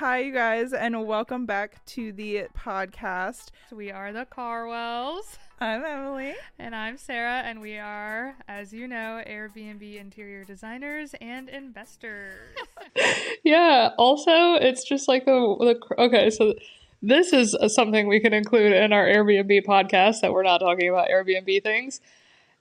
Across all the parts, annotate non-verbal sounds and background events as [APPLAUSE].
Hi, you guys, and welcome back to the podcast. We are the KarWells. I'm Emily. And I'm Sarah, and we are, as you know, Airbnb interior designers and investors. [LAUGHS] yeah, also, it's just like the, the okay, so this is something we can include in our Airbnb podcast that we're not talking about Airbnb things.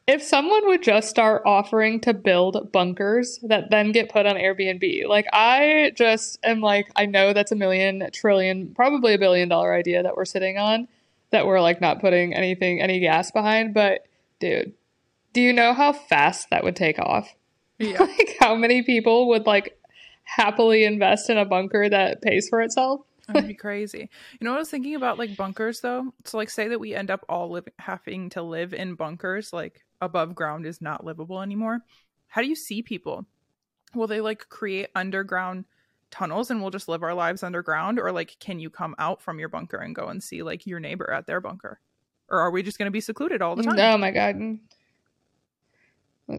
If someone would just start offering to build bunkers that then get put on Airbnb, like I just am like, I know that's a million, trillion, probably a billion dollar idea that we're sitting on that we're like not putting anything, any gas behind. But dude, do you know how fast that would take off? Yeah. [LAUGHS] like how many people would like happily invest in a bunker that pays for itself? That'd be [LAUGHS] crazy. You know what I was thinking about like bunkers though? So like say that we end up all living having to live in bunkers, like above ground is not livable anymore. How do you see people? Will they like create underground tunnels and we'll just live our lives underground? Or like can you come out from your bunker and go and see like your neighbor at their bunker? Or are we just gonna be secluded all the time? Oh my god.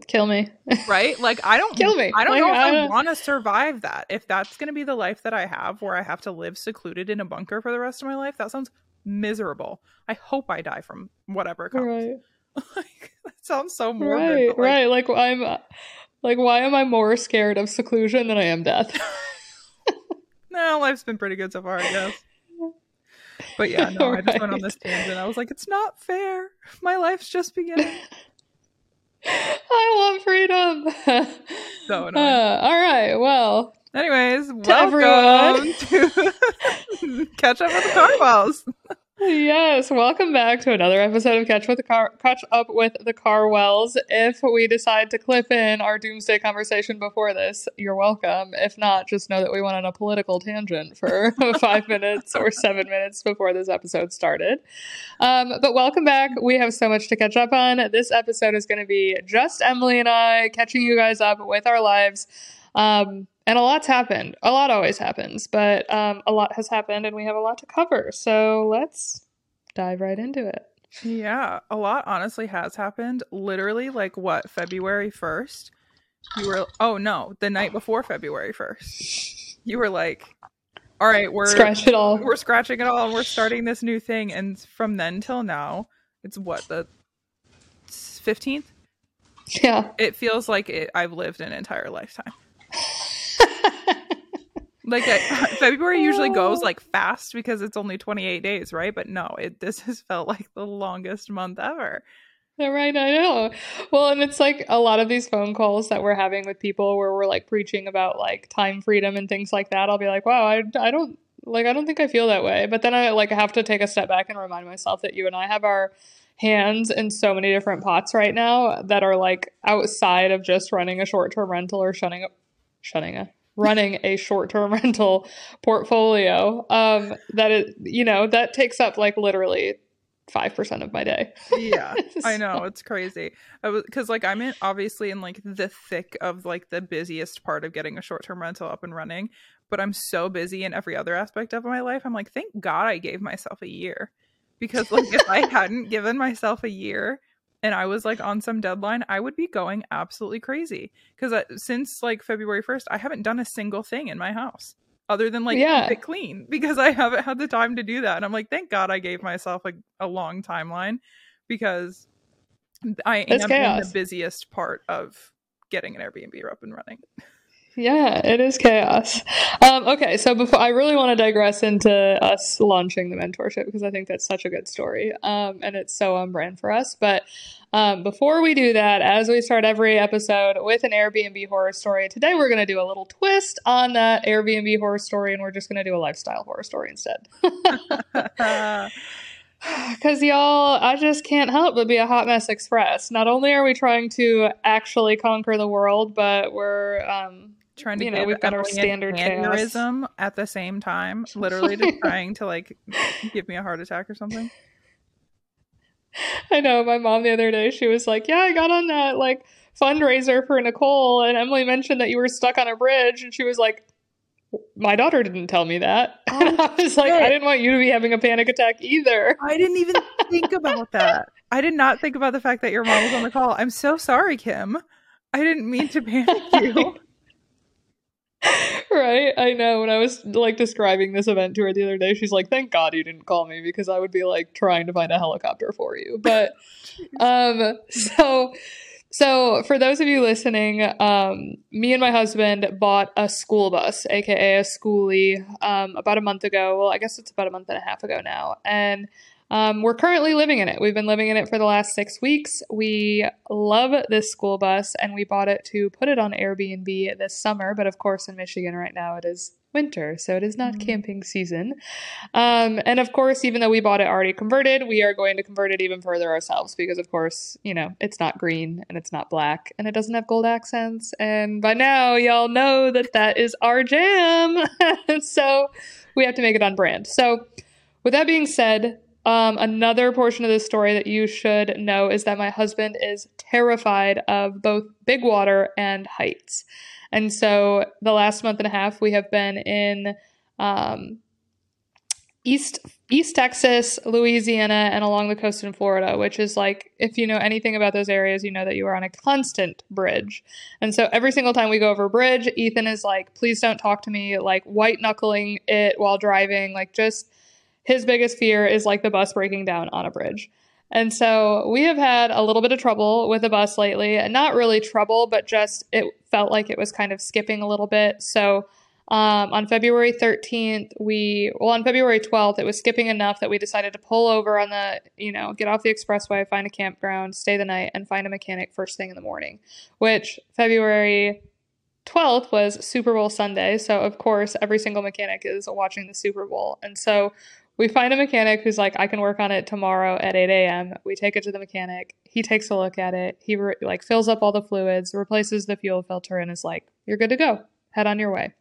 Kill me. right? Like I don't [LAUGHS] kill me. I don't like, know if I, I want to survive that. If that's going to be the life that I have where I have to live secluded in a bunker for the rest of my life, that sounds miserable. I hope I die from whatever comes. Right. [LAUGHS] like that sounds so morbid. Right, like, right. Like I'm like why am I more scared of seclusion than I am death? [LAUGHS] no, life's been pretty good so far, I guess. But yeah, no, right. I just went on this tangent. I was like, it's not fair. My life's just beginning. I want freedom. so [LAUGHS] annoying. Uh, all right. Well. Anyways, to welcome to [LAUGHS] Catch Up with the KarWells [LAUGHS] yes, welcome back to another episode of Catch with the Car Catch Up with the KarWells. If we decide to clip in our doomsday conversation before this, you're welcome. If not, just know that we went on a political tangent for [LAUGHS] five minutes or seven minutes before this episode started. Um, but welcome back. We have so much to catch up on. This episode is going to be just Emily and I catching you guys up with our lives. Um, and a lot's happened. A lot always happens, but um, a lot has happened, and we have a lot to cover. So let's dive right into it. Yeah, a lot honestly has happened. Literally, like what February first, you were. Oh no, the night before February first, you were like, "All right, we're scratch it all. We're scratching it all, and we're starting this new thing." And from then till now, it's what the fifteenth. Yeah, it feels like it, I've lived an entire lifetime. Like [LAUGHS] February usually goes oh. like fast because it's only 28 days, right? But no, it this has felt like the longest month ever. Right, I know. Well, and it's like a lot of these phone calls that we're having with people where we're like preaching about like time freedom and things like that. I'll be like, wow, I, I don't like, I don't think I feel that way. But then I like have to take a step back and remind myself that you and I have our hands in so many different pots right now that are like outside of just running a short term rental or shutting up, shutting a running a short-term [LAUGHS] rental portfolio um that it you know that takes up like literally 5% of my day yeah [LAUGHS] so. i know it's crazy because like i'm in obviously in like the thick of like the busiest part of getting a short-term rental up and running but i'm so busy in every other aspect of my life i'm like thank god i gave myself a year because like if i [LAUGHS] hadn't given myself a year and I was like on some deadline, I would be going absolutely crazy because uh, since like February 1st, I haven't done a single thing in my house other than like yeah. keep it clean because I haven't had the time to do that. And I'm like, thank God I gave myself a, a long timeline because I am in the busiest part of getting an Airbnb up and running. Yeah, it is chaos. Um, okay, so before I really want to digress into us launching the mentorship because I think that's such a good story um, and it's so on brand for us. But um, before we do that, as we start every episode with an Airbnb horror story, today we're going to do a little twist on that Airbnb horror story and we're just going to do a lifestyle horror story instead. [LAUGHS] [SIGHS] Because y'all, I just can't help but be a hot mess express. Not only are we trying to actually conquer the world, but we're um, trying to you know we've got our standard aneurysm at the same time, [LAUGHS] literally just [LAUGHS] trying to like give me a heart attack or something. I know my mom the other day she was like, "Yeah, I got on that like fundraiser for Nicole, and Emily mentioned that you were stuck on a bridge, and she was like." My daughter didn't tell me that. [LAUGHS] Oh, I was like, I didn't want you to be having a panic attack either. I didn't even think about that. I did not think about the fact that your mom was on the call. I'm so sorry, Kim. I didn't mean to panic you. [LAUGHS] right? I know. When I was like describing this event to her the other day, she's like, "Thank God you didn't call me because I would be like trying to find a helicopter for you." But [LAUGHS] um so so for those of you listening, um me and my husband bought a school bus, aka a schoolie, um about a month ago. Well, I guess it's about a month and a half ago now. And um, we're currently living in it. We've been living in it for the last six weeks. We love this school bus and we bought it to put it on Airbnb this summer. But of course, in Michigan right now, it is winter, so it is not Mhm. camping season. Um, and of course, even though we bought it already converted, we are going to convert it even further ourselves because, of course, you know, it's not green and it's not black and it doesn't have gold accents. And by now, y'all know that that is our jam. [LAUGHS] so we have to make it on brand. So, with that being said, um, another portion of this story that you should know is that my husband is terrified of both big water and heights. And so the last month and a half, we have been in um, East East Texas, Louisiana, and along the coast in Florida, which is like if you know anything about those areas, you know that you are on a constant bridge. And so every single time we go over a bridge, Ethan is like, "Please don't talk to me," like white knuckling it while driving, like just his biggest fear is like the bus breaking down on a bridge. And so we have had a little bit of trouble with the bus lately. Not really trouble, but just it felt like it was kind of skipping a little bit. So um, on February 13th, we, well, on February 12th, it was skipping enough that we decided to pull over on the, you know, get off the expressway, find a campground, stay the night, and find a mechanic first thing in the morning, which February 12th was Super Bowl Sunday. So, of course, every single mechanic is watching the Super Bowl. And so we find a mechanic who's like, I can work on it tomorrow at 8 a.m. We take it to the mechanic. He takes a look at it. He re- like fills up all the fluids, replaces the fuel filter, and is like, "You're good to go. Head on your way."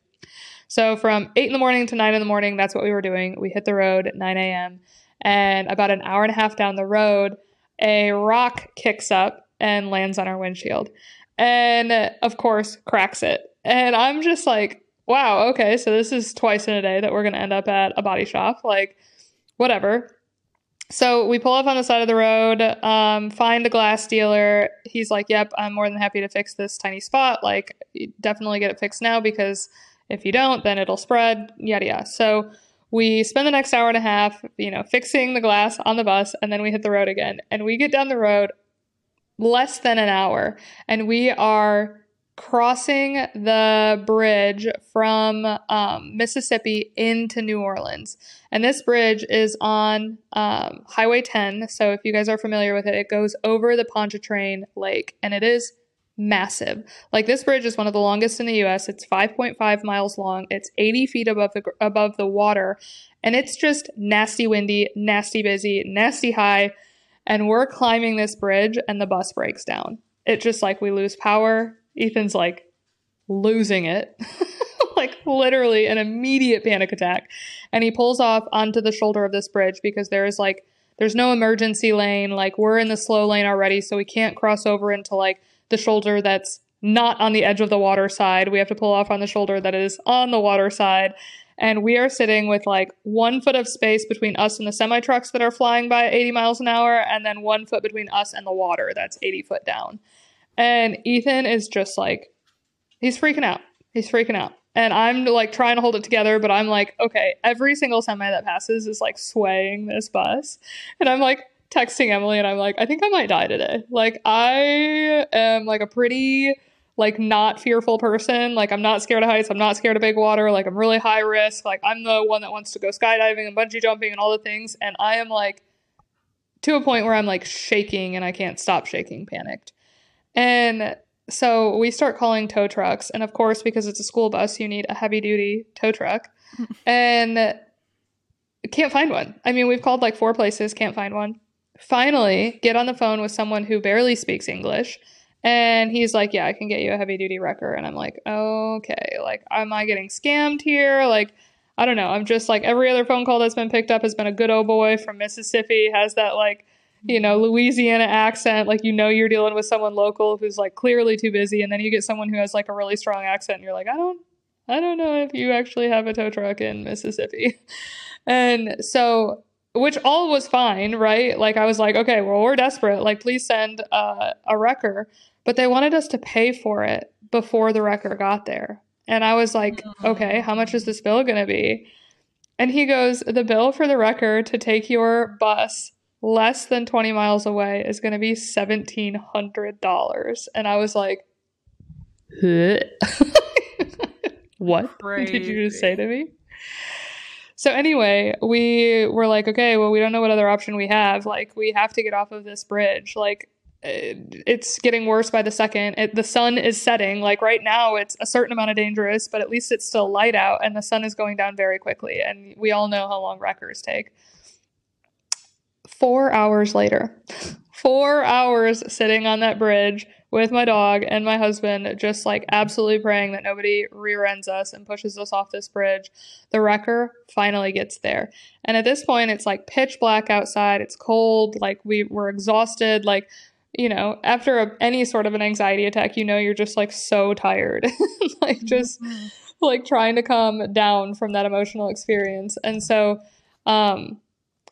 So from 8 in the morning to 9 in the morning, that's what we were doing. We hit the road at 9 a.m. And about an hour and a half down the road, a rock kicks up and lands on our windshield. And of course, cracks it. And I'm just like, wow, okay, so this is twice in a day that we're going to end up at a body shop. Like, whatever. So we pull up on the side of the road, um, find a glass dealer. He's like, "Yep, I'm more than happy to fix this tiny spot. Like, definitely get it fixed now because if you don't, then it'll spread." Yada yada. So we spend the next hour and a half, you know, fixing the glass on the bus, and then we hit the road again. And we get down the road less than an hour, and we are crossing the bridge from um, Mississippi into New Orleans. And this bridge is on um, Highway 10. So if you guys are familiar with it, it goes over the Pontchartrain Lake and it is massive. Like this bridge is one of the longest in the US. It's 5.5 miles long. It's 80 feet above the above the water and it's just nasty windy, nasty busy, nasty high. And we're climbing this bridge and the bus breaks down. It just like we lose power. Ethan's like losing it. [LAUGHS] like literally an immediate panic attack. And he pulls off onto the shoulder of this bridge because there is like there's no emergency lane. Like we're in the slow lane already, so we can't cross over into like the shoulder that's not on the edge of the water side. We have to pull off on the shoulder that is on the water side. And we are sitting with like one foot of space between us and the semi trucks that are flying by 80 miles an hour, and then one foot between us and the water that's 80 foot down. And Ethan is just like, he's freaking out. He's freaking out. And I'm like trying to hold it together, but I'm like, okay, every single semi that passes is like swaying this bus. And I'm like texting Emily and I'm like, I think I might die today. Like, I am like a pretty like not fearful person. Like I'm not scared of heights. I'm not scared of big water. Like I'm really high risk. Like I'm the one that wants to go skydiving and bungee jumping and all the things. And I am like to a point where I'm like shaking and I can't stop shaking, panicked. And so we start calling tow trucks. And of course, because it's a school bus, you need a heavy duty tow truck. [LAUGHS] and can't find one. I mean, we've called like four places, can't find one. Finally, get on the phone with someone who barely speaks English. And he's like, Yeah, I can get you a heavy duty wrecker. And I'm like, Okay, like, am I getting scammed here? Like, I don't know. I'm just like, every other phone call that's been picked up has been a good old boy from Mississippi, has that like, you know, Louisiana accent. Like, you know, you're dealing with someone local who's like clearly too busy. And then you get someone who has like a really strong accent. And you're like, I don't, I don't know if you actually have a tow truck in Mississippi. [LAUGHS] And so, which all was fine, right? Like, I was like, okay, well, we're desperate. Like, please send uh, a wrecker. But they wanted us to pay for it before the wrecker got there. And I was like, okay, how much is this bill going to be? And he goes, the bill for the wrecker to take your bus less than 20 miles away is going to be $1,700. And I was like, [LAUGHS] what Crazy. did you just say to me? So anyway, we were like, okay, well, we don't know what other option we have. Like, we have to get off of this bridge. Like, eh, it's getting worse by the second. It, the sun is setting. Like right now, it's a certain amount of dangerous, but at least it's still light out, and the sun is going down very quickly. And we all know how long wreckers take. Four hours later, four hours sitting on that bridge with my dog and my husband, just like absolutely praying that nobody rear ends us and pushes us off this bridge. The wrecker finally gets there. And at this point, it's like pitch black outside. It's cold. Like we were exhausted. Like, you know, after a, any sort of an anxiety attack, you know, you're just like so tired. [LAUGHS] like, just like trying to calm down from that emotional experience. And so, um,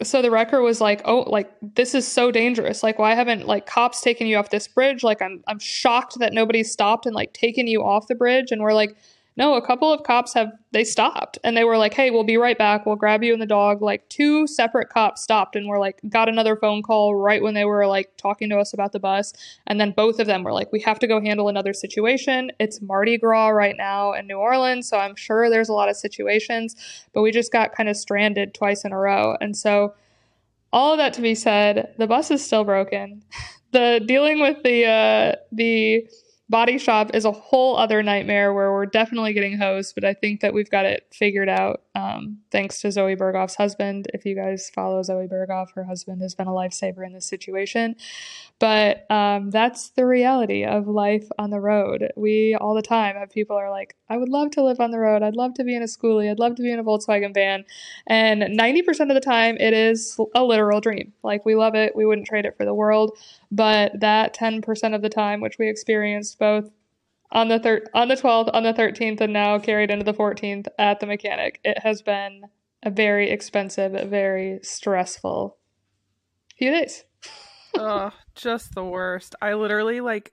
so the wrecker was like, "Oh, like this is so dangerous. Like, why haven't like cops taken you off this bridge? Like, I'm I'm shocked that nobody stopped and like taken you off the bridge." And we're like, "No, a couple of cops have they stopped and they were like, "Hey, we'll be right back. We'll grab you and the dog." Like two separate cops stopped and were like, got another phone call right when they were like talking to us about the bus, and then both of them were like, "We have to go handle another situation. It's Mardi Gras right now in New Orleans, so I'm sure there's a lot of situations." but we just got kind of stranded twice in a row. And so, all of that to be said, the bus is still broken. [LAUGHS] The dealing with the uh, the body shop is a whole other nightmare where we're definitely getting hosed, but I think that we've got it figured out. Um, thanks to Zoe Berghoff's husband. If you guys follow Zoe Berghoff, her husband has been a lifesaver in this situation. But um, that's the reality of life on the road. We all the time have people are like, I would love to live on the road. I'd love to be in a schoolie. I'd love to be in a Volkswagen van. And 90% of the time, it is a literal dream. Like, we love it. We wouldn't trade it for the world. But that 10% of the time, which we experienced both on the thir- on the 12th, on the 13th, and now carried into the 14th at the mechanic, it has been a very expensive, very stressful few days. [LAUGHS] Ugh, just the worst. I literally like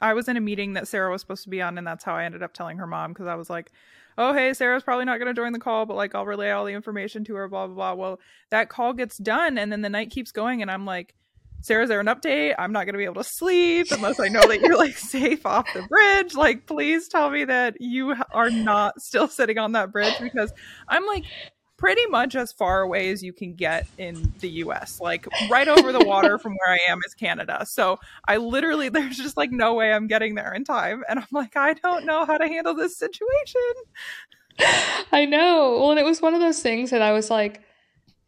I was in a meeting that Sarah was supposed to be on and that's how I ended up telling her mom because I was like, "Oh, hey, Sarah's probably not going to join the call, but like I'll relay all the information to her blah blah blah." Well, that call gets done and then the night keeps going and I'm like, "Sarah, is there an update? I'm not going to be able to sleep unless I know that you're like [LAUGHS] safe off the bridge. Like please tell me that you are not still sitting on that bridge because I'm like pretty much as far away as you can get in the US. Like right over the water from where I am is Canada. So I literally [LAUGHS] there's just like no way I'm getting there in time. And I'm like, I don't know how to handle this situation. I know. Well, and it was one of those things that I was like,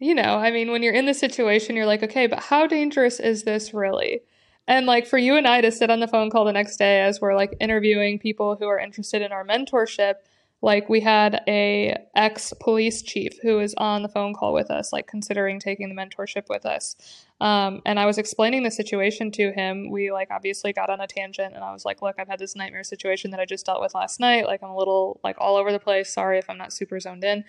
you know, I mean, when you're in the situation, you're like, okay, but how dangerous is this really? And like for you and I to sit on the phone call the next day as we're like interviewing people who are interested in our mentorship, like we had a ex police chief who was on the phone call with us, like considering taking the mentorship with us. Um, and I was explaining the situation to him. We like obviously got on a tangent, and I was like, "Look, I've had this nightmare situation that I just dealt with last night. Like I'm a little like all over the place. Sorry if I'm not super zoned in."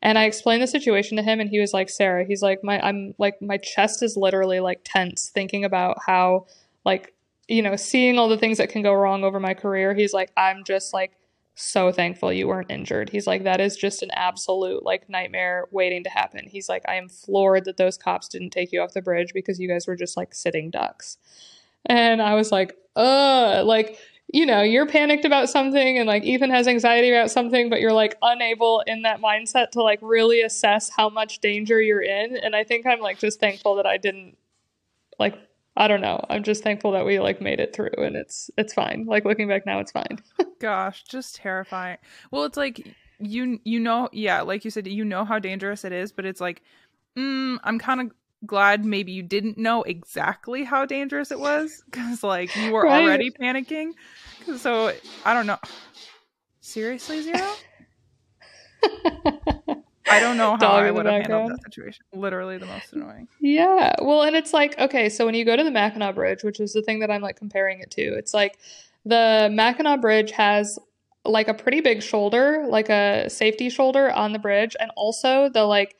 And I explained the situation to him, and he was like, "Sarah, he's like my I'm like my chest is literally like tense thinking about how like you know seeing all the things that can go wrong over my career. He's like, I'm just like." So thankful you weren't injured. He's like, that is just an absolute like nightmare waiting to happen. He's like, I am floored that those cops didn't take you off the bridge because you guys were just like sitting ducks. And I was like, uh, like, you know, you're panicked about something and like Ethan has anxiety about something, but you're like unable in that mindset to like really assess how much danger you're in. And I think I'm like just thankful that I didn't like I don't know. I'm just thankful that we like made it through and it's it's fine. Like looking back now it's fine. [LAUGHS] Gosh, just terrifying. Well, it's like you you know, yeah, like you said, you know how dangerous it is, but it's like, mm, I'm kind of glad maybe you didn't know exactly how dangerous it was because like you were Right. already panicking. So I don't know. Seriously, zero. [LAUGHS] I don't know [LAUGHS] how I would have handled that situation. Literally the most annoying. Yeah. Well, and it's like, okay, so when you go to the Mackinac Bridge, which is the thing that I'm like comparing it to, it's like the Mackinac Bridge has like a pretty big shoulder, like a safety shoulder on the bridge, and also the like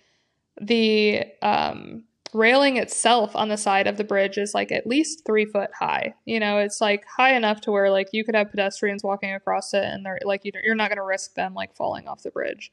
the um railing itself on the side of the bridge is like at least three foot high. You know, it's like high enough to where like you could have pedestrians walking across it and they're like, you're not going to risk them like falling off the bridge.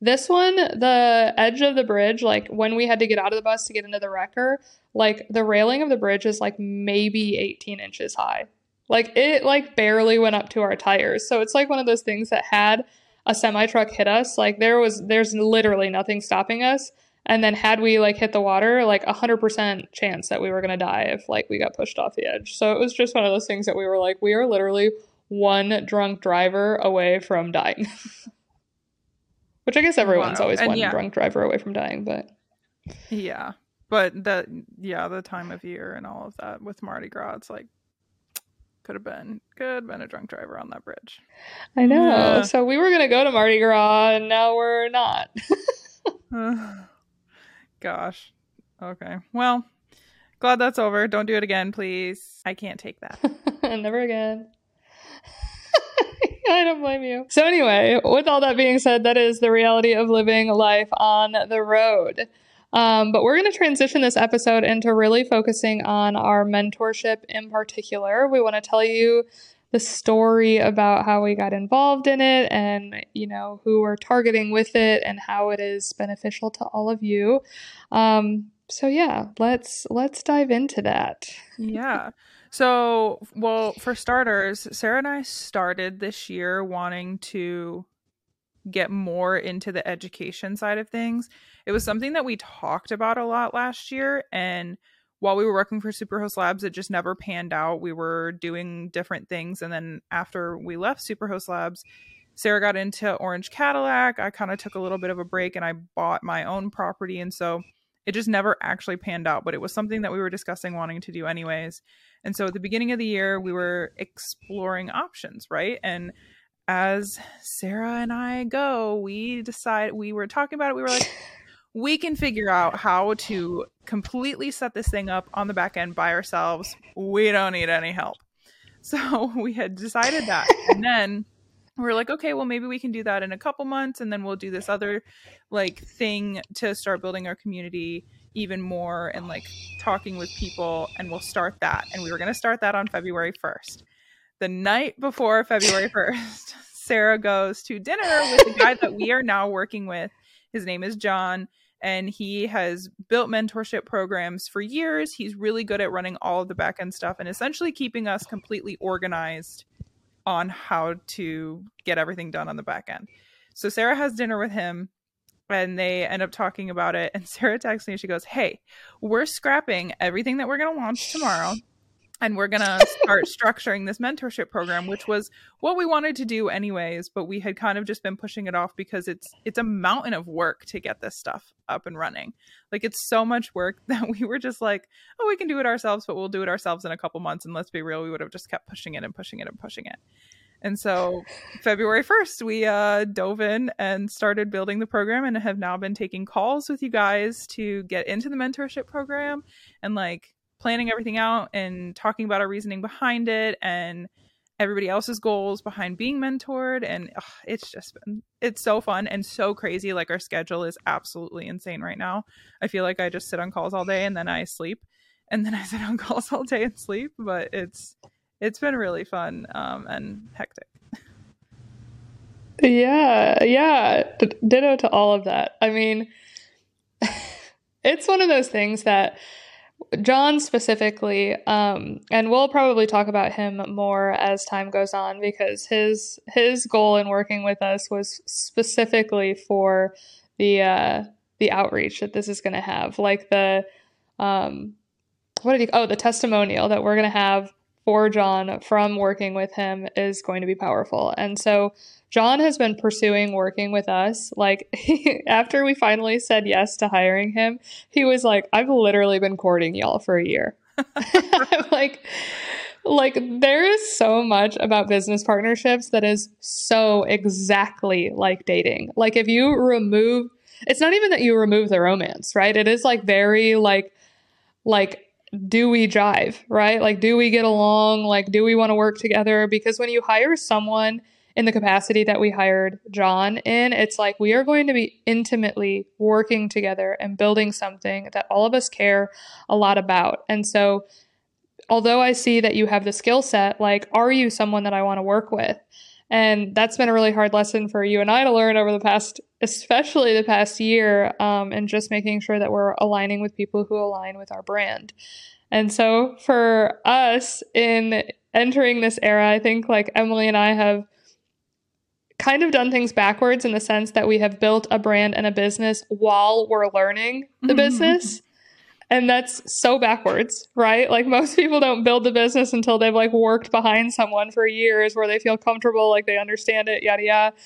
This one, the edge of the bridge, like when we had to get out of the bus to get into the wrecker, like the railing of the bridge is like maybe 18 inches high. Like it like barely went up to our tires. So it's like one of those things that had a semi truck hit us, like there was there's literally nothing stopping us. And then had we like hit the water, like a hundred percent chance that we were gonna die if like we got pushed off the edge. So it was just one of those things that we were like, we are literally one drunk driver away from dying. [LAUGHS] Which I guess everyone's always and one yeah. drunk driver away from dying, but yeah, but that yeah, the time of year and all of that with Mardi Gras, it's like could have been could have been a drunk driver on that bridge. I know. Yeah. So we were gonna go to Mardi Gras, and now we're not. [LAUGHS] [SIGHS] Gosh. Okay. Well, glad that's over. Don't do it again, please. I can't take that. [LAUGHS] Never again. [LAUGHS] I don't blame you. So, anyway, with all that being said, that is the reality of living life on the road. Um, but we're going to transition this episode into really focusing on our mentorship in particular. We want to tell you the story about how we got involved in it and you know who we're targeting with it and how it is beneficial to all of you um, so yeah let's let's dive into that yeah so well for starters sarah and i started this year wanting to get more into the education side of things it was something that we talked about a lot last year. And while we were working for Superhost Labs, it just never panned out. We were doing different things. And then after we left Superhost Labs, Sarah got into Orange Cadillac. I kind of took a little bit of a break and I bought my own property. And so it just never actually panned out, but it was something that we were discussing wanting to do anyways. And so at the beginning of the year, we were exploring options, right? And as Sarah and I go, we decide we were talking about it. We were like, [LAUGHS] we can figure out how to completely set this thing up on the back end by ourselves. We don't need any help. [LAUGHS] So we had decided that. and then we are like, okay, well, maybe we can do that in a couple months. And then we'll do this other like thing to start building our community even more and like talking with people. And we'll start that. And we were going to start that on February 1st. The night before February 1st, [LAUGHS] Sarah goes to dinner with the guy that we are now working with. His name is John and he has built mentorship programs for years. He's really good at running all of the back end stuff and essentially keeping us completely organized on how to get everything done on the back end. So Sarah has dinner with him and they end up talking about it. And [LAUGHS] Sarah texts me and she goes, Hey, we're scrapping everything that we're going to launch tomorrow and we're going [LAUGHS] to start structuring this mentorship program which was what we wanted to do anyways but we had kind of just been pushing it off because it's it's a mountain of work to get this stuff up and running. Like it's so much work [LAUGHS] that we were just like oh we can do it ourselves but we'll do it ourselves in a couple months and let's be real we would have just kept pushing it and pushing it and pushing it. And so February 1st, we uh, dove in and started building the program and have now been taking calls with you guys to get into the mentorship program and like planning everything out and talking about our reasoning behind it and everybody else's goals behind being mentored. And ugh, it's just been it's so fun and so crazy. Like our schedule is absolutely insane right now. I feel like i just sit on calls all day and then i sleep. And then i sit on [LAUGHS] calls all day and sleep. But it's it's been really fun um, and hectic. Yeah yeah. Ditto to all of that. I mean [LAUGHS] it's one of those things that John specifically, um, and we'll probably talk about him more as time goes on because his his goal in working with us was specifically for the uh, the outreach that this is going to have, like the um, what did he? Oh, the testimonial that we're going to have for John from working with him is going to be powerful, and so John has been pursuing working with us. Like, [LAUGHS] after we finally said yes to hiring him, he was like, I've literally been courting y'all for a year. [LAUGHS] like, like there is so much about business partnerships that is so exactly like dating. Like if you remove it's not even that you remove the romance, right? It is like very like like do we jive, right? Like do we get along? Like do we want to work together? Because when you hire someone in the capacity that we hired John in. It's like we are going to be intimately working together and building something that all of us care a lot about. And so, although I see that you have the skill set, like, are you someone that I want to work with? And that's been a really hard lesson for you and I to learn over the past, especially the past year, um, and just making sure that we're aligning with people who align with our brand. And so for us in entering this era, I think like Emily and I have kind of done things backwards in the sense that we have built a brand and a business while we're learning the mm-hmm. business. And that's so backwards, right? Like most [LAUGHS] people don't build the business until they've like worked behind someone for years where they feel comfortable, like they understand it, yada yada.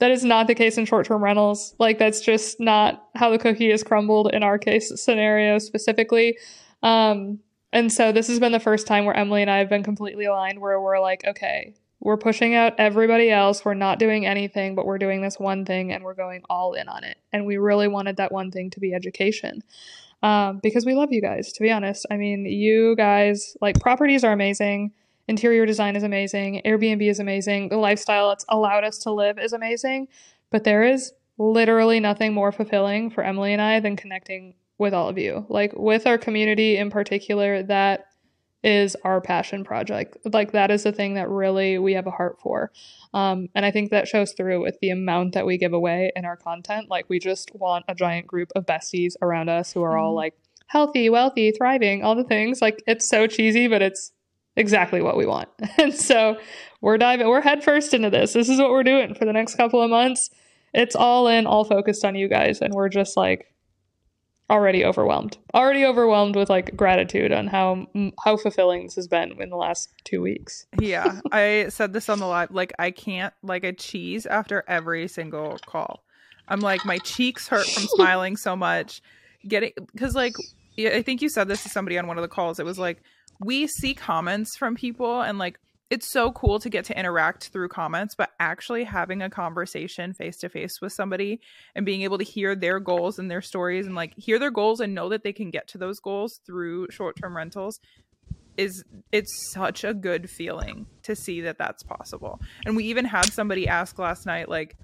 That is not the case in short term rentals. Like that's just not how the cookie is crumbled in our case scenario specifically. Um, and so this has been the first time where Emily and I have been completely aligned where we're like, okay, we're pushing out everybody else. We're not doing anything, but we're doing this one thing and we're going all in on it. And we really wanted that one thing to be education. Um, because we love you guys, to be honest. I mean, you guys, like, properties are amazing. Interior design is amazing. Airbnb is amazing. The lifestyle it's allowed us to live is amazing. But there is literally nothing more fulfilling for Emily and I than connecting with all of you. Like, with our community in particular, that is our passion project. Like that is the thing that really we have a heart for. Um, and I think that shows through with the amount that we give away in our content. Like we just want a giant group of besties around us who are mm-hmm. all like healthy, wealthy, thriving, all the things. Like it's so cheesy, but it's exactly what we want. [LAUGHS] and so we're diving, we're headfirst into this. This is what we're doing for the next couple of months. It's all in, all focused on you guys. And we're just like, already overwhelmed. Already overwhelmed with like gratitude on how mm, how fulfilling this has been in the last two weeks. Yeah [LAUGHS] i said this on the live like i can't like a cheese after every single call. I'm like my cheeks hurt from [LAUGHS] smiling so much. Getting because like i think you said this to somebody on one of the calls. It was like we see comments from people and like it's so cool to get to interact through comments, but actually having a conversation face to face with somebody and being able to hear their goals and their stories and like hear their goals and know that they can get to those goals through short term rentals is it's such a good feeling to see that that's possible. And we even had somebody ask last night like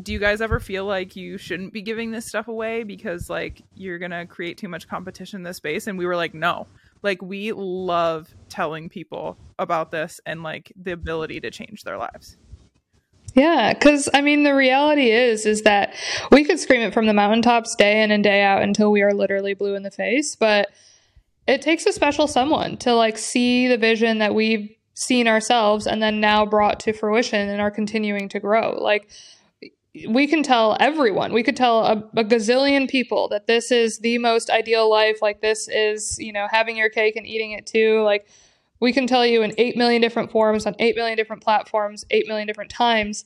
do you guys ever feel like you shouldn't be giving this stuff away because like you're going to create too much competition in this space and we were like no like we love telling people about this and like the ability to change their lives. Yeah, because I mean, the reality is, is that we could scream it from the mountaintops day in and day out until we are literally blue in the face. But it takes a special someone to like see the vision that we've seen ourselves and then now brought to fruition and are continuing to grow. Like, we can tell everyone, we could tell a, a, gazillion people that this is the most ideal life. Like, this is, you know, having your cake and eating it too. Like, we can tell you in 8 million different forms on 8 million different platforms, 8 million different times.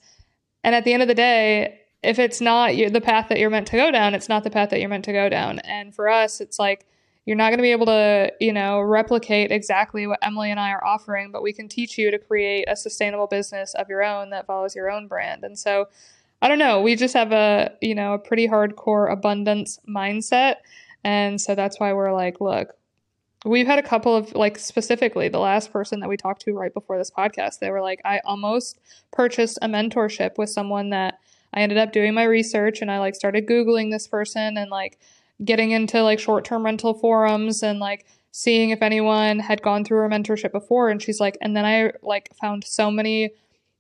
And at the end of the day, if it's not the path that you're meant to go down, it's not the path that you're meant to go down. And for us, it's like, you're not going to be able to, you know, replicate exactly what Emily and I are offering, but we can teach you to create a sustainable business of your own that follows your own brand. And so I don't know. We just have a, you know, a pretty hardcore abundance mindset. And so that's why we're like, look, we've had a couple of like specifically the last person that we talked to right before this podcast, they were like, I almost purchased a mentorship with someone that I ended up doing my research and I like started Googling this person and like getting into like short term rental forums and like seeing if anyone had gone through a mentorship before. And she's like, and then I like found so many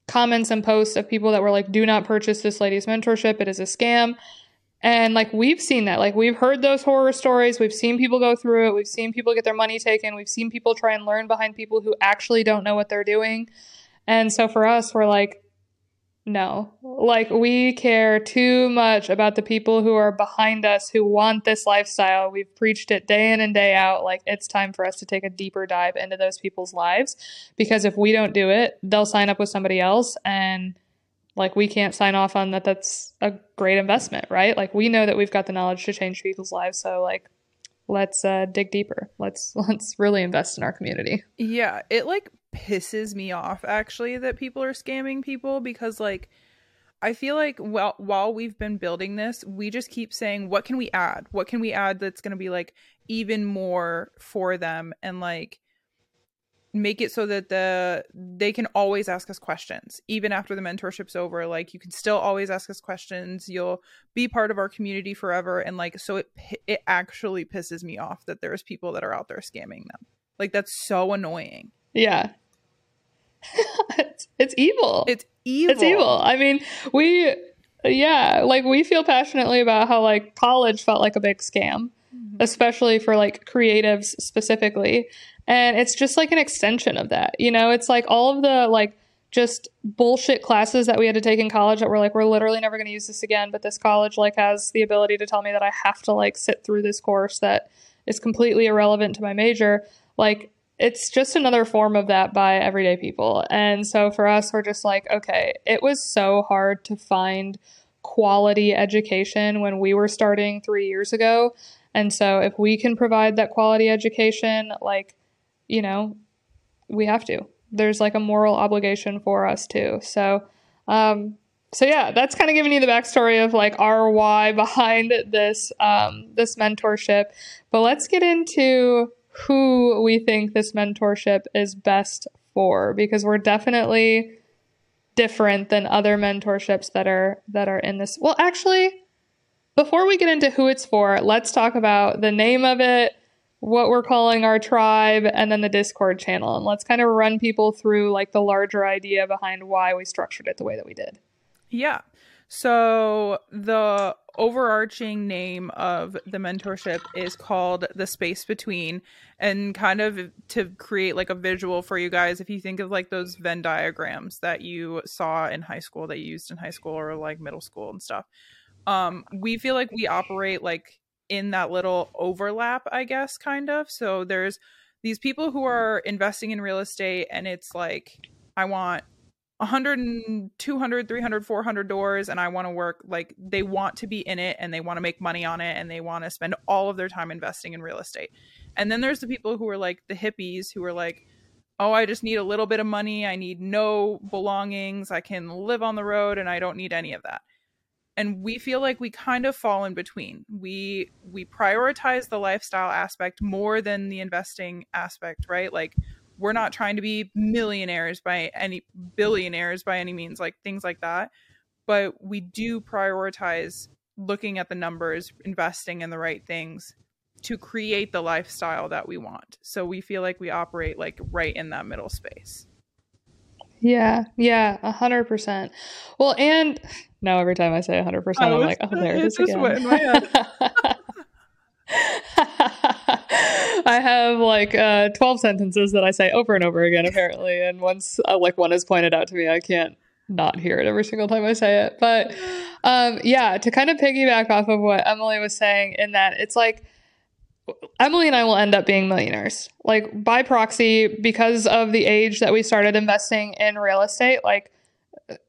comments and posts of people that were like, do not purchase this lady's mentorship. It is a scam. And like we've seen that. Like we've heard those horror stories. We've seen people go through it. We've seen people get their money taken. We've seen people try and learn behind people who actually don't know what they're doing. And so for us, we're like, no. Like, we care too much about the people who are behind us who want this lifestyle. We've preached it day in and day out. Like, it's time for us to take a deeper dive into those people's lives because if we don't do it, they'll sign up with somebody else and like we can't sign off on that that's a great investment right like we know that we've got the knowledge to change people's lives so like let's uh, dig deeper let's [LAUGHS] let's really invest in our community yeah it like pisses me off actually that people are scamming people because like I feel like well while we've been building this, we just keep saying what can we add? What can we add that's going to be like even more for them and like make it so that the they can always ask us questions. Even after the mentorship's over like you can still always ask us questions. You'll be part of our community forever. And like so it it actually pisses me off that there's people that are out there scamming them. Like that's so annoying. Yeah. [LAUGHS] it's, it's evil. it's evil It's evil. I mean, we, yeah, like we feel passionately about how like college felt like a big scam, Mhm. especially for like creatives specifically. And it's just like an extension of that. You know, it's like all of the like just bullshit classes that we had to take in college that were like, we're literally never going to use this again. But this college like has the ability to tell me that I have to like sit through this course that is completely irrelevant to my major. Like, it's just another form of that by everyday people. And so for us, we're just like, okay, it was so hard to find quality education when we were starting three years ago. And so if we can provide that quality education, like, you know, we have to. There's like a moral obligation for us too. So, um, so yeah, that's kind of giving you the backstory of like our why [LAUGHS] behind this um, this mentorship. But let's get into who we think this mentorship is best for because we're definitely different than other mentorships that are that are in this. Well, actually, before we get into who it's for, let's talk about the name of it, what we're calling our tribe, and then the Discord channel. And let's kind of run people through like the larger idea behind why we structured it the way that we did. Yeah. So the overarching name of the mentorship is called The Space Between. And kind of to create like a visual for you guys, if you think of like those Venn diagrams that you saw in high school, that you used in high school or like middle school and stuff. Um, we feel like we operate like in that little overlap, I guess, kind of. So there's these people who are investing in real estate and it's like, I want 100 and 200 300 400 doors and i want to work like they want to be in it and they want to make money on it and they want to spend all of their time investing in real estate. And then there's the people who are like the hippies who are like oh i just need a little bit of money. I need no belongings. I can live on the road and i don't need any of that. And we feel like we kind of fall in between. We we prioritize the lifestyle aspect more than the investing aspect right? Like we're not trying to be millionaires by any billionaires by any means like things like that but we do prioritize looking at the numbers investing in the right things to create the lifestyle that we want so we feel like we operate like right in that middle space Yeah, yeah, a hundred percent. Well, and now every time I say a hundred percent, I I'm like, oh, there it is again. [LAUGHS] went in my head. I have like uh, twelve sentences that I say over and over again, apparently, and once uh, like one is pointed out to me, I can't not hear it every single time I say it. But um, yeah, to kind of piggyback off of what Emily was saying, in that it's like Emily and I will end up being millionaires, like by proxy, because of the age that we started investing in real estate. Like,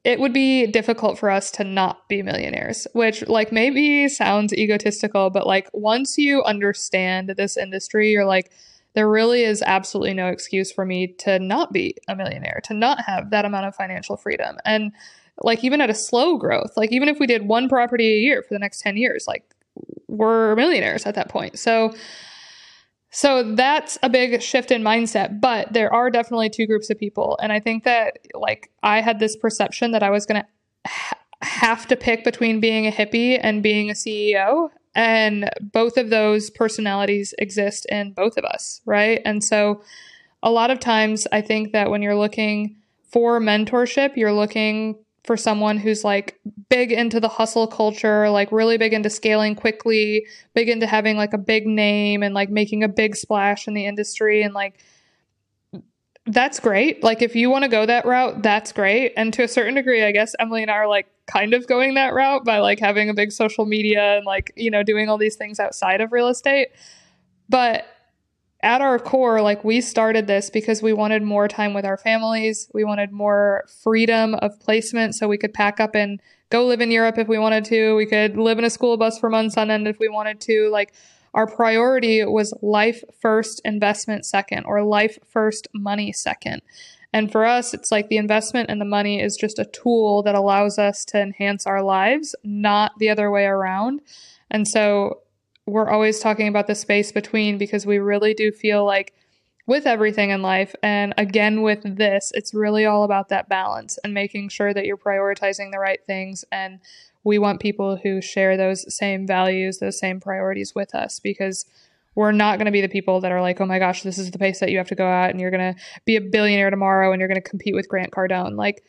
it would be difficult for us to not be millionaires, which, like, maybe sounds egotistical, but like, once you understand this industry, you're like, there really is absolutely no excuse for me to not be a millionaire, to not have that amount of financial freedom. And like, even at a slow growth, like, even if we did one property a year for the next 10 years, like, we're millionaires at that point. So, so that's a big shift in mindset, but there are definitely two groups of people. And I think that, like, I had this perception that I was going to ha- have to pick between being a hippie and being a CEO. And both of those personalities exist in both of us, right? And so a lot of times I think that when you're looking for mentorship, you're looking for someone who's like big into the hustle culture, like really big into scaling quickly, big into having like a big name and like making a big splash in the industry and like that's great. Like if you want to go that route, that's great. And to a certain degree, I guess Emily and I are like kind of going that route by like having a big social media and like, you know, doing all these things outside of real estate. But at our core, like we started this because we wanted more time with our families. We wanted more freedom of placement so we could pack up and go live in Europe if we wanted to. We could live in a school bus for months on end if we wanted to. Like our priority was life first, investment second, or life first, money second. And for us, it's like the investment and the money is just a tool that allows us to enhance our lives, not the other way around. And so we're always talking about the space between because we really do feel like with everything in life. And again, with this, it's really all about that balance and making sure that you're prioritizing the right things. And we want people who share those same values, those same priorities with us because we're not going to be the people that are like, oh my gosh, this is the pace that you have to go at and you're going to be a billionaire tomorrow and you're going to compete with Grant Cardone. Like,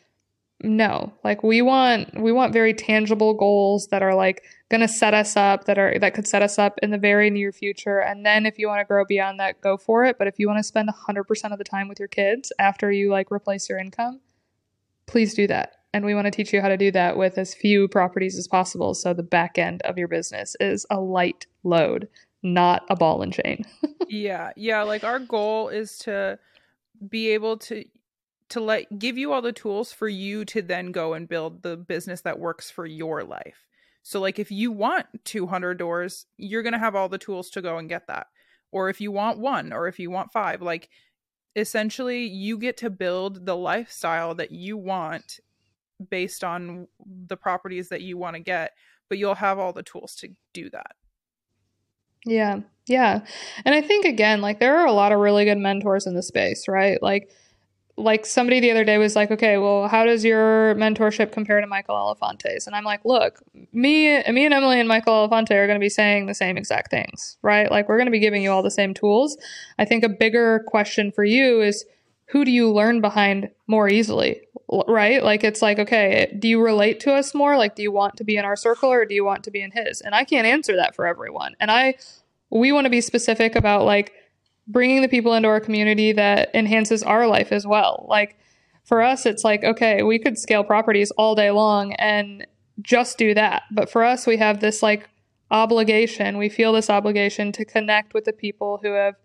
no. Like we want we want very tangible goals that are like going to set us up that are that could set us up in the very near future. And then if you want to grow beyond that go for it. But if you want to spend 100% of the time with your kids after you like replace your income please do that. And we want to teach you how to do that with as few properties as possible. So the back end of your business is a light load not a ball and chain. [LAUGHS] Yeah. Yeah like our goal is to be able to to let give you all the tools for you to then go and build the business that works for your life. So like if you want 200 doors, you're going to have all the tools to go and get that. Or if you want one or if you want five, like essentially you get to build the lifestyle that you want based on the properties that you want to get, but you'll have all the tools to do that. Yeah. Yeah. And I think again, like there are a lot of really good mentors in the space, right? Like like somebody the other day was like, okay, well, how does your mentorship compare to Michael Elefante's? And I'm like, look, me, me and Emily and Michael Elefante are going to be saying the same exact things, right? Like we're going to be giving you all the same tools. I think a bigger question for you is who do you learn behind more easily, right? Like it's like, okay, do you relate to us more? Like, do you want to be in our circle or do you want to be in his? And I can't answer that for everyone. And I, we want to be specific about like, bringing the people into our community that enhances our life as well. Like for us, it's like, okay, we could scale properties all day long and just do that. But for us, we have this like obligation. We feel this obligation to connect with the people who have,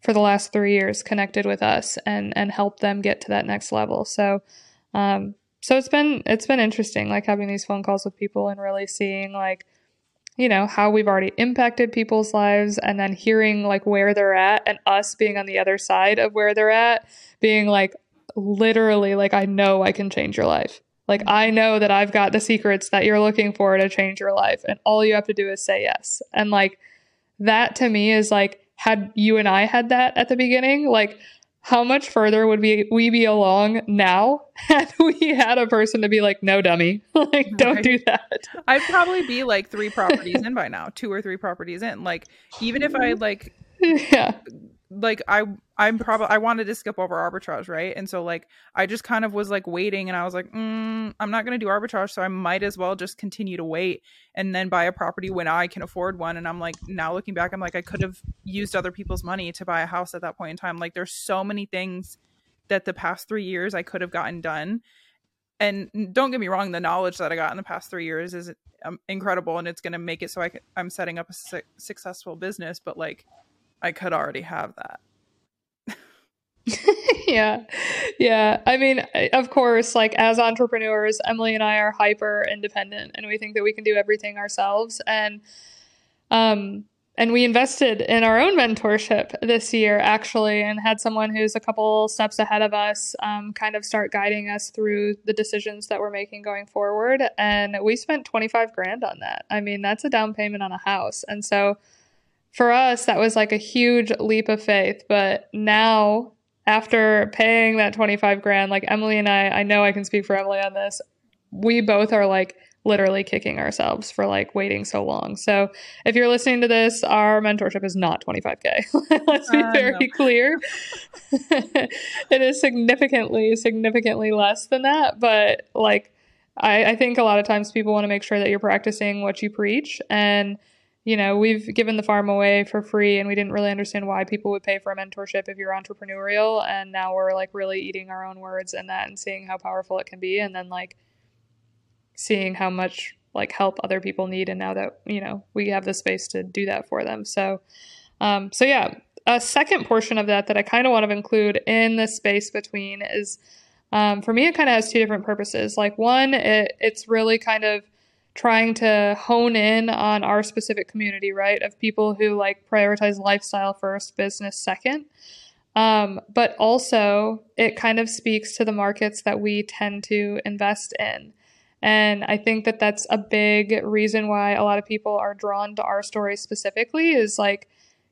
for the last three years, connected with us and and help them get to that next level. So, um, so it's been it's been interesting, like having these phone calls with people and really seeing like you know, how we've already impacted people's lives and then hearing like where they're at and us being on the other side of where they're at, being like literally like I know I can change your life. Like mm-hmm. I know that I've got the secrets that you're looking for to change your life and all you have to do is say yes. And like that to me is like had you and I had that at the beginning, like how much further would we we be along now [LAUGHS] had we had a person to be like, no, dummy, [LAUGHS] like don't right. do that. I'd probably be like three [LAUGHS] properties in by now, two or three properties in. Like even if I like, yeah, like I I'm probably I wanted to skip over arbitrage, right? And so like I just kind of was like waiting, and I was like, mm, I'm not going to do arbitrage, so I might as well just continue to wait and then buy a property when I can afford one. And I'm like, now looking back, I'm like, I could have used other people's money to buy a house at that point in time. Like there's so many things that the past three years I could have gotten done. And don't get me wrong, the knowledge that I got in the past three years is um, incredible, and it's going to make it so I'm setting up a su- successful business. But like I could already have that. [LAUGHS] yeah. Yeah. I mean, of course, like as entrepreneurs, Emily and I are hyper independent and we think that we can do everything ourselves. And, um, and we invested in our own mentorship this year actually and had someone who's a couple steps ahead of us um, kind of start guiding us through the decisions that we're making going forward and we spent 25 grand on that i mean that's a down payment on a house and so for us, that was like a huge leap of faith. But now, after paying that 25 grand, like Emily and I, I know I can speak for Emily on this, we both are like literally kicking ourselves for like waiting so long. So if you're listening to this, our mentorship is not 25K. [LAUGHS] Let's be uh, very no. [LAUGHS] clear. it is significantly, significantly less than that. But like, I, I think a lot of times people want to make sure that you're practicing what you preach. And you know, we've given the farm away for free and we didn't really understand why people would pay for a mentorship if you're entrepreneurial. And now we're like really eating our own words in that and seeing how powerful it can be. And then like seeing how much like help other people need. And now that, you know, we have the space to do that for them. So, um, so yeah, a second portion of that that I kind of want to include in the space between is, um, for me, it kind of has two different purposes. Like one, it, it's really kind of trying to hone in on our specific community, right? Of people who like prioritize lifestyle first, business second. Um, but also, it kind of speaks to the markets that we tend to invest in. And I think that that's a big reason why a lot of people are drawn to our story specifically is like,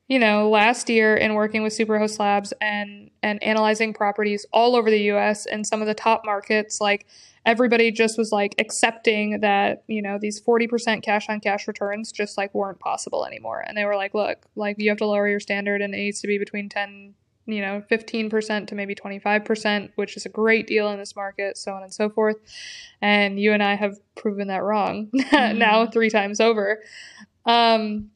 you know, last year in working with Superhost Labs and and analyzing properties all over the US and some of the top markets like everybody just was like accepting that, you know, these 40% cash on cash returns just like weren't possible anymore. And they were like, look, like you have to lower your standard and it needs to be between 10, you know, 15% to maybe 25%, which is a great deal in this market, so on and so forth. And you and I have proven that wrong [LAUGHS] mm-hmm. now three times over. Um,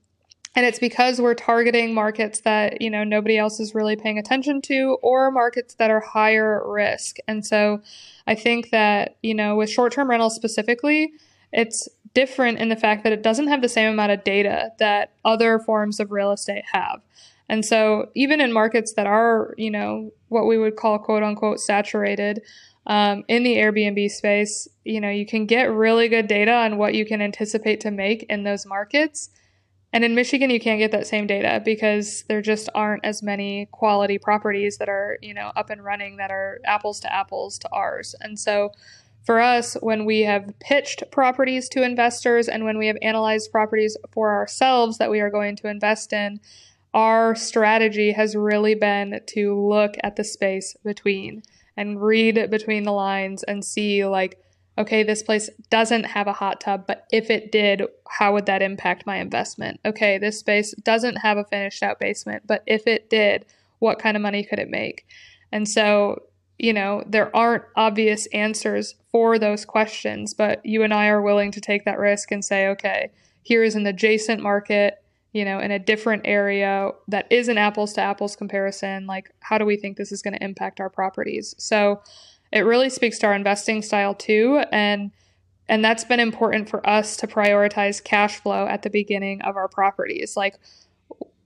and it's because we're targeting markets that, you know, nobody else is really paying attention to or markets that are higher risk. And so I think that, you know, with short-term rentals specifically, it's different in the fact that it doesn't have the same amount of data that other forms of real estate have. And so even in markets that are, you know, what we would call quote unquote saturated, um, in the Airbnb space, you know, you can get really good data on what you can anticipate to make in those markets and in Michigan, you can't get that same data because there just aren't as many quality properties that are, you know, up and running that are apples to apples to ours. And so for us, when we have pitched properties to investors and when we have analyzed properties for ourselves that we are going to invest in, our strategy has really been to look at the space between and read between the lines and see like okay, this place doesn't have a hot tub, but if it did, how would that impact my investment? Okay, this space doesn't have a finished out basement, but if it did, what kind of money could it make? And so, you know, there aren't obvious answers for those questions, but you and I are willing to take that risk and say, okay, here is an adjacent market, you know, in a different area that is an apples to apples comparison. Like, how do we think this is going to impact our properties? So, it really speaks to our investing style too and and that's been important for us to prioritize cash flow at the beginning of our properties. Like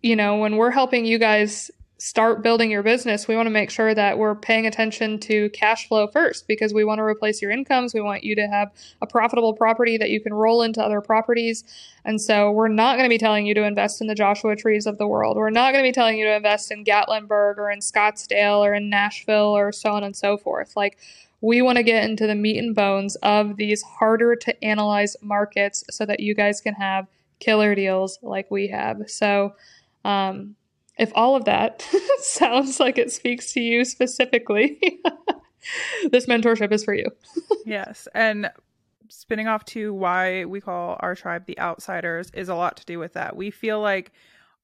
you know when we're helping you guys start building your business, we want to make sure that we're paying attention to cash flow first because we want to replace your incomes. We want you to have a profitable property that you can roll into other properties. And so we're not going to be telling you to invest in the Joshua trees of the world. We're not going to be telling you to invest in Gatlinburg or in Scottsdale or in Nashville or so on and so forth. Like, we want to get into the meat and bones of these harder to analyze markets so that you guys can have killer deals like we have. So, um, if all of that [LAUGHS] sounds like it speaks to you specifically, [LAUGHS] this mentorship is for you. [LAUGHS] yes. And spinning off to why we call our tribe the outsiders is a lot to do with that. We feel like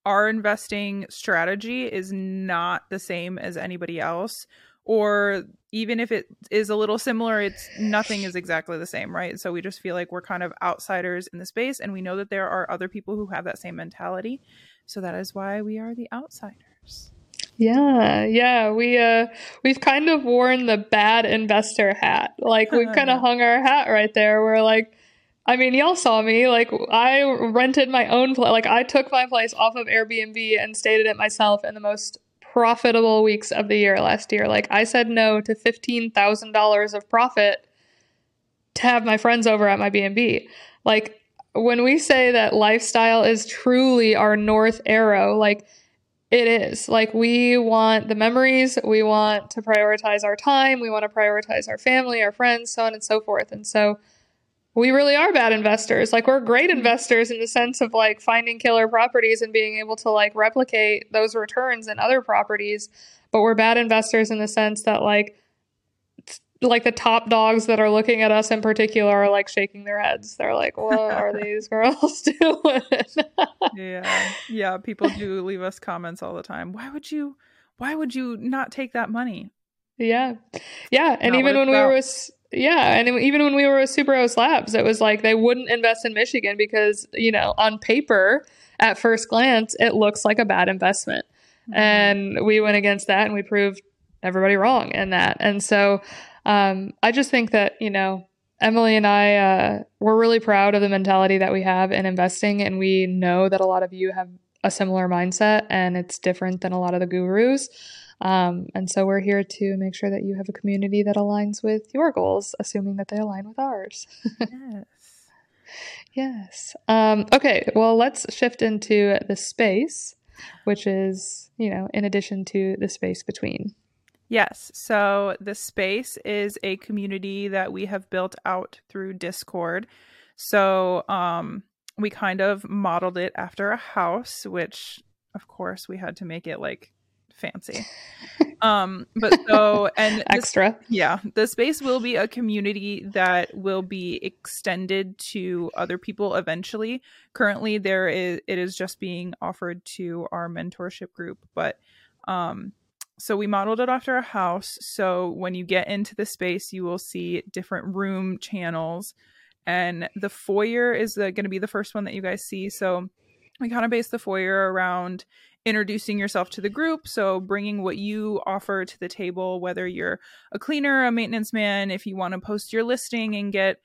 our investing strategy is not the same as anybody else or even if it is a little similar it's nothing is exactly the same right so we just feel like we're kind of outsiders in the space and we know that there are other people who have that same mentality so that is why we are the outsiders. Yeah, yeah, we uh we've kind of worn the bad investor hat. Like we've [LAUGHS] kind of hung our hat right there. We're like I mean, y'all saw me. Like I rented my own place. Like I took my place off of Airbnb and stayed in it myself in the most profitable weeks of the year last year. Like I said no to $15,000 of profit to have my friends over at my B&B. Like when we say that lifestyle is truly our north arrow, like it is. Like we want the memories, we want to prioritize our time, we want to prioritize our family, our friends, so on and so forth. And so we really are bad investors. Like we're great investors in the sense of like finding killer properties and being able to like replicate those returns in other properties, but we're bad investors in the sense that like like the top dogs that are looking at us in particular are like shaking their heads. They're like, [LAUGHS] "What are these girls [LAUGHS] doing?" yeah, [LAUGHS] yeah. People do leave us comments all the time. Why would you? Why would you not take that money? Yeah, yeah. And not even when we were with, yeah, and even when we were with Superhost Labs, it was like they wouldn't invest in Michigan because you know on paper, at first glance, it looks like a bad investment. Mm-hmm. And we went against that, and we proved everybody wrong in that. And so um, I just think that, you know, Emily and I, uh, we're really proud of the mentality that we have in investing. And we know that a lot of you have a similar mindset and it's different than a lot of the gurus. Um, and so we're here to make sure that you have a community that aligns with your goals, assuming that they align with ours. [LAUGHS] yes. Yes. Um, okay. Well, let's shift into the space, which is, you know, in addition to the space between. Yes. So the space is a community that we have built out through Discord. So um we kind of modeled it after a house, which of course we had to make it like fancy. um, but so [LAUGHS] and this- Extra. yeah, the space will be a community that will be extended to other people eventually. Currently, there is it is just being offered to our mentorship group, but um, so we modeled it after a house. So when you get into the space, you will see different room channels, and the foyer is going to be the first one that you guys see. So we kind of base the foyer around introducing yourself to the group. So, bringing what you offer to the table, whether you're a cleaner, a maintenance man, if you want to post your listing and get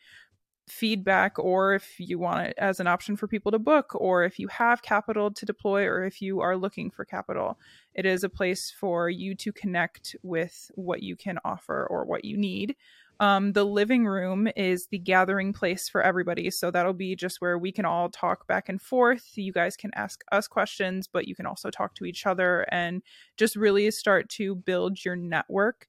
feedback, or if you want it as an option for people to book, or if you have capital to deploy, or if you are looking for capital. It is a place for you to connect with what you can offer or what you need. Um, the living room is the gathering place for everybody. So that'll be just where we can all talk back and forth. You guys can ask us questions, but you can also talk to each other and just really start to build your network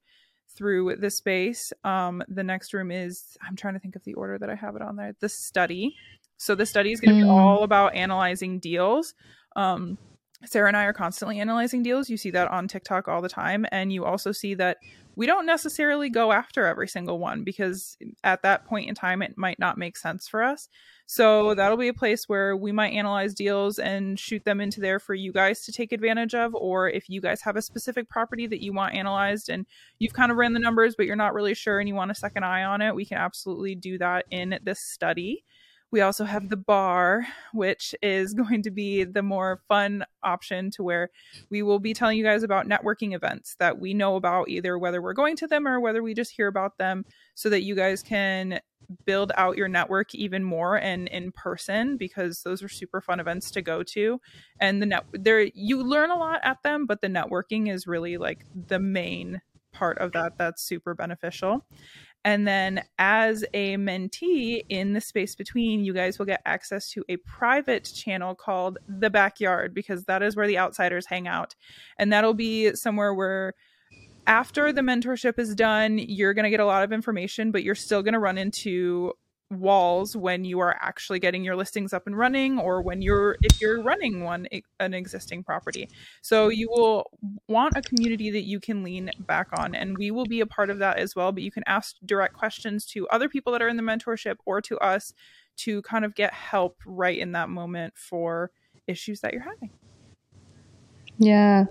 through the space. Um, the next room is, I'm trying to think of the order that I have it on there, the study. So the study is going to be Mm. all about analyzing deals. Um, Sarah and I are constantly analyzing deals. You see that on TikTok all the time. And you also see that we don't necessarily go after every single one because at that point in time, it might not make sense for us. So that'll be a place where we might analyze deals and shoot them into there for you guys to take advantage of. Or if you guys have a specific property that you want analyzed and you've kind of ran the numbers, but you're not really sure and you want a second eye on it, we can absolutely do that in this study. We also have the bar, which is [LAUGHS] going to be the more fun option to where we will be telling you guys about networking events that we know about, either whether we're going to them or whether we just hear about them, so that you guys can build out your network even more and in person because those are super fun events to go to. And the net there you learn a lot at them but the networking is really like the main part of that that's super beneficial and then as a mentee in the space between, you guys will get access to a private channel called The Backyard because that is where the outsiders hang out. And that'll be somewhere where after the mentorship is done, you're going to get a lot of information, but you're still going to run into walls when you are actually getting your listings up and running or when you're if you're running one an existing property so you will want a community that you can lean back on and we will be a part of that as well but you can ask direct questions to other people that are in the mentorship or to us to kind of get help right in that moment for issues that you're having Yeah.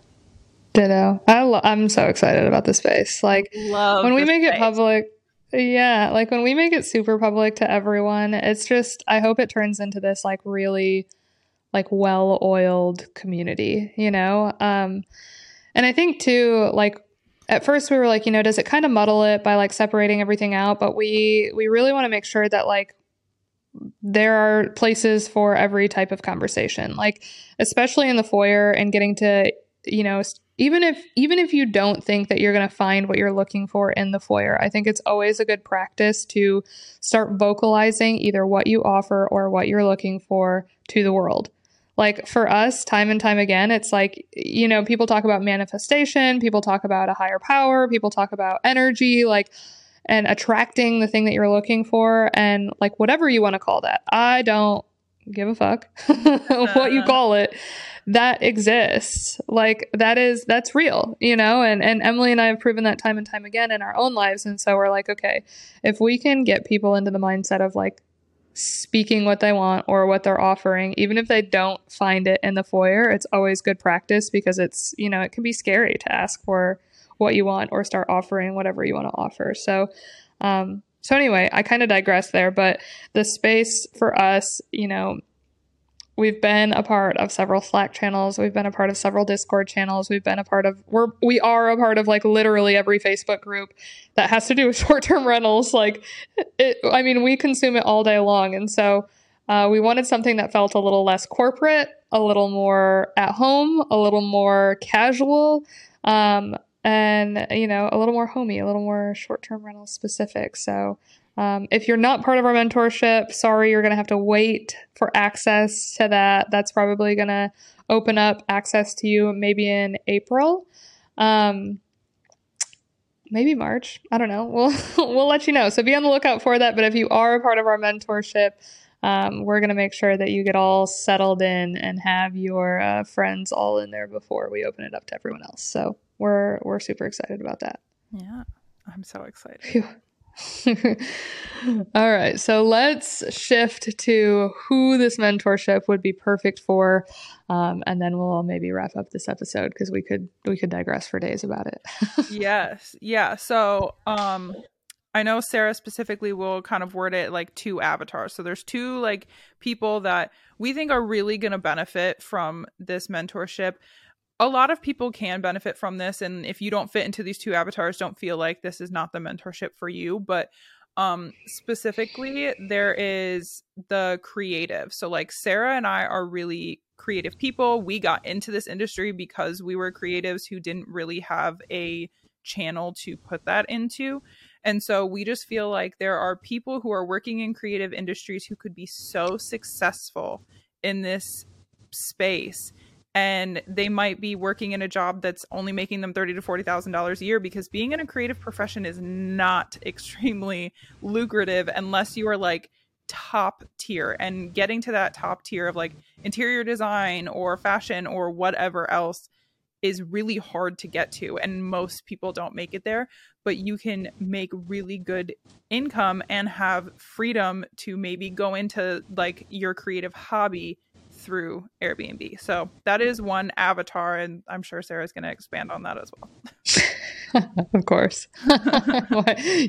Ditto. I lo- I'm so excited about the space. Like love when we this make it public, yeah, like when we make it super public to everyone, it's just I hope it turns into this like really like well-oiled community, you know? Um and I think too like at first we were like, you know, does it kind of muddle it by like separating everything out, but we we really want to make sure that like there are places for every type of conversation. Like especially in the foyer and getting to, you know, even if even if you don't think that you're going to find what you're looking for in the foyer i think it's always a good practice to start vocalizing either what you offer or what you're looking for to the world. Like for us time and time again it's like you know people talk about manifestation people talk about a higher power people talk about energy like and attracting the thing that you're looking for and like whatever you want to call that. I don't give a fuck [LAUGHS] what you uh-huh. call it that exists. Like that is that's real you know? And and emily and i have proven that time and time again in our own lives. And so we're like okay if we can get people into the mindset of like speaking what they want or what they're offering even if they don't find it in the foyer it's always good practice because it's you know it can be scary to ask for what you want or start offering whatever you want to offer. So um so anyway i kind of digress there but the space for us you know we've been a part of several slack channels. We've been a part of several discord channels. We've been a part of we're we are a part of like literally every facebook group that has to do with [LAUGHS] short-term rentals. Like it i mean we consume it all day long. And so uh, we wanted something that felt a little less corporate a little more at home a little more casual um, and you know a little more homey a little more short-term rental specific. So um, if you're not part of our mentorship, sorry, you're going to have to wait for access to that. That's probably going to open up access to you maybe in April, um, maybe March. I don't know. [LAUGHS] We'll we'll let you know. So be on the lookout for that. But if you are a part of our mentorship, Um, we're going to make sure that you get all settled in and have your uh, friends all in there before we open it up to everyone else. So we're we're super excited about that. Yeah, I'm so excited. Phew. [LAUGHS] All right, so let's shift to who this mentorship would be perfect for, um, and then we'll maybe wrap up this episode because we could we could digress for days about it. [LAUGHS] yes, yeah. So, um, I know Sarah specifically will kind of word it like two avatars. So there's two like people that we think are really going to benefit from this mentorship a lot of people can benefit from this and if you don't fit into these two avatars don't feel like this is not the mentorship for you but um specifically there is the creative. So like sarah and i are really creative people. We got into this industry because we were creatives who didn't really have a channel to put that into. And so we just feel like there are people who are working in creative industries who could be so successful in this space and they might be working in a job that's only making them thirty to forty thousand dollars a year because being in a creative profession is not [LAUGHS] extremely lucrative unless you are like top tier. And getting to that top tier of like interior design or fashion or whatever else is really hard to get to and most people don't make it there. But you can make really good income and have freedom to maybe go into like your creative hobby through Airbnb. So that is one avatar, and I'm sure Sarah's going to expand on that as well. [LAUGHS] of course. [LAUGHS]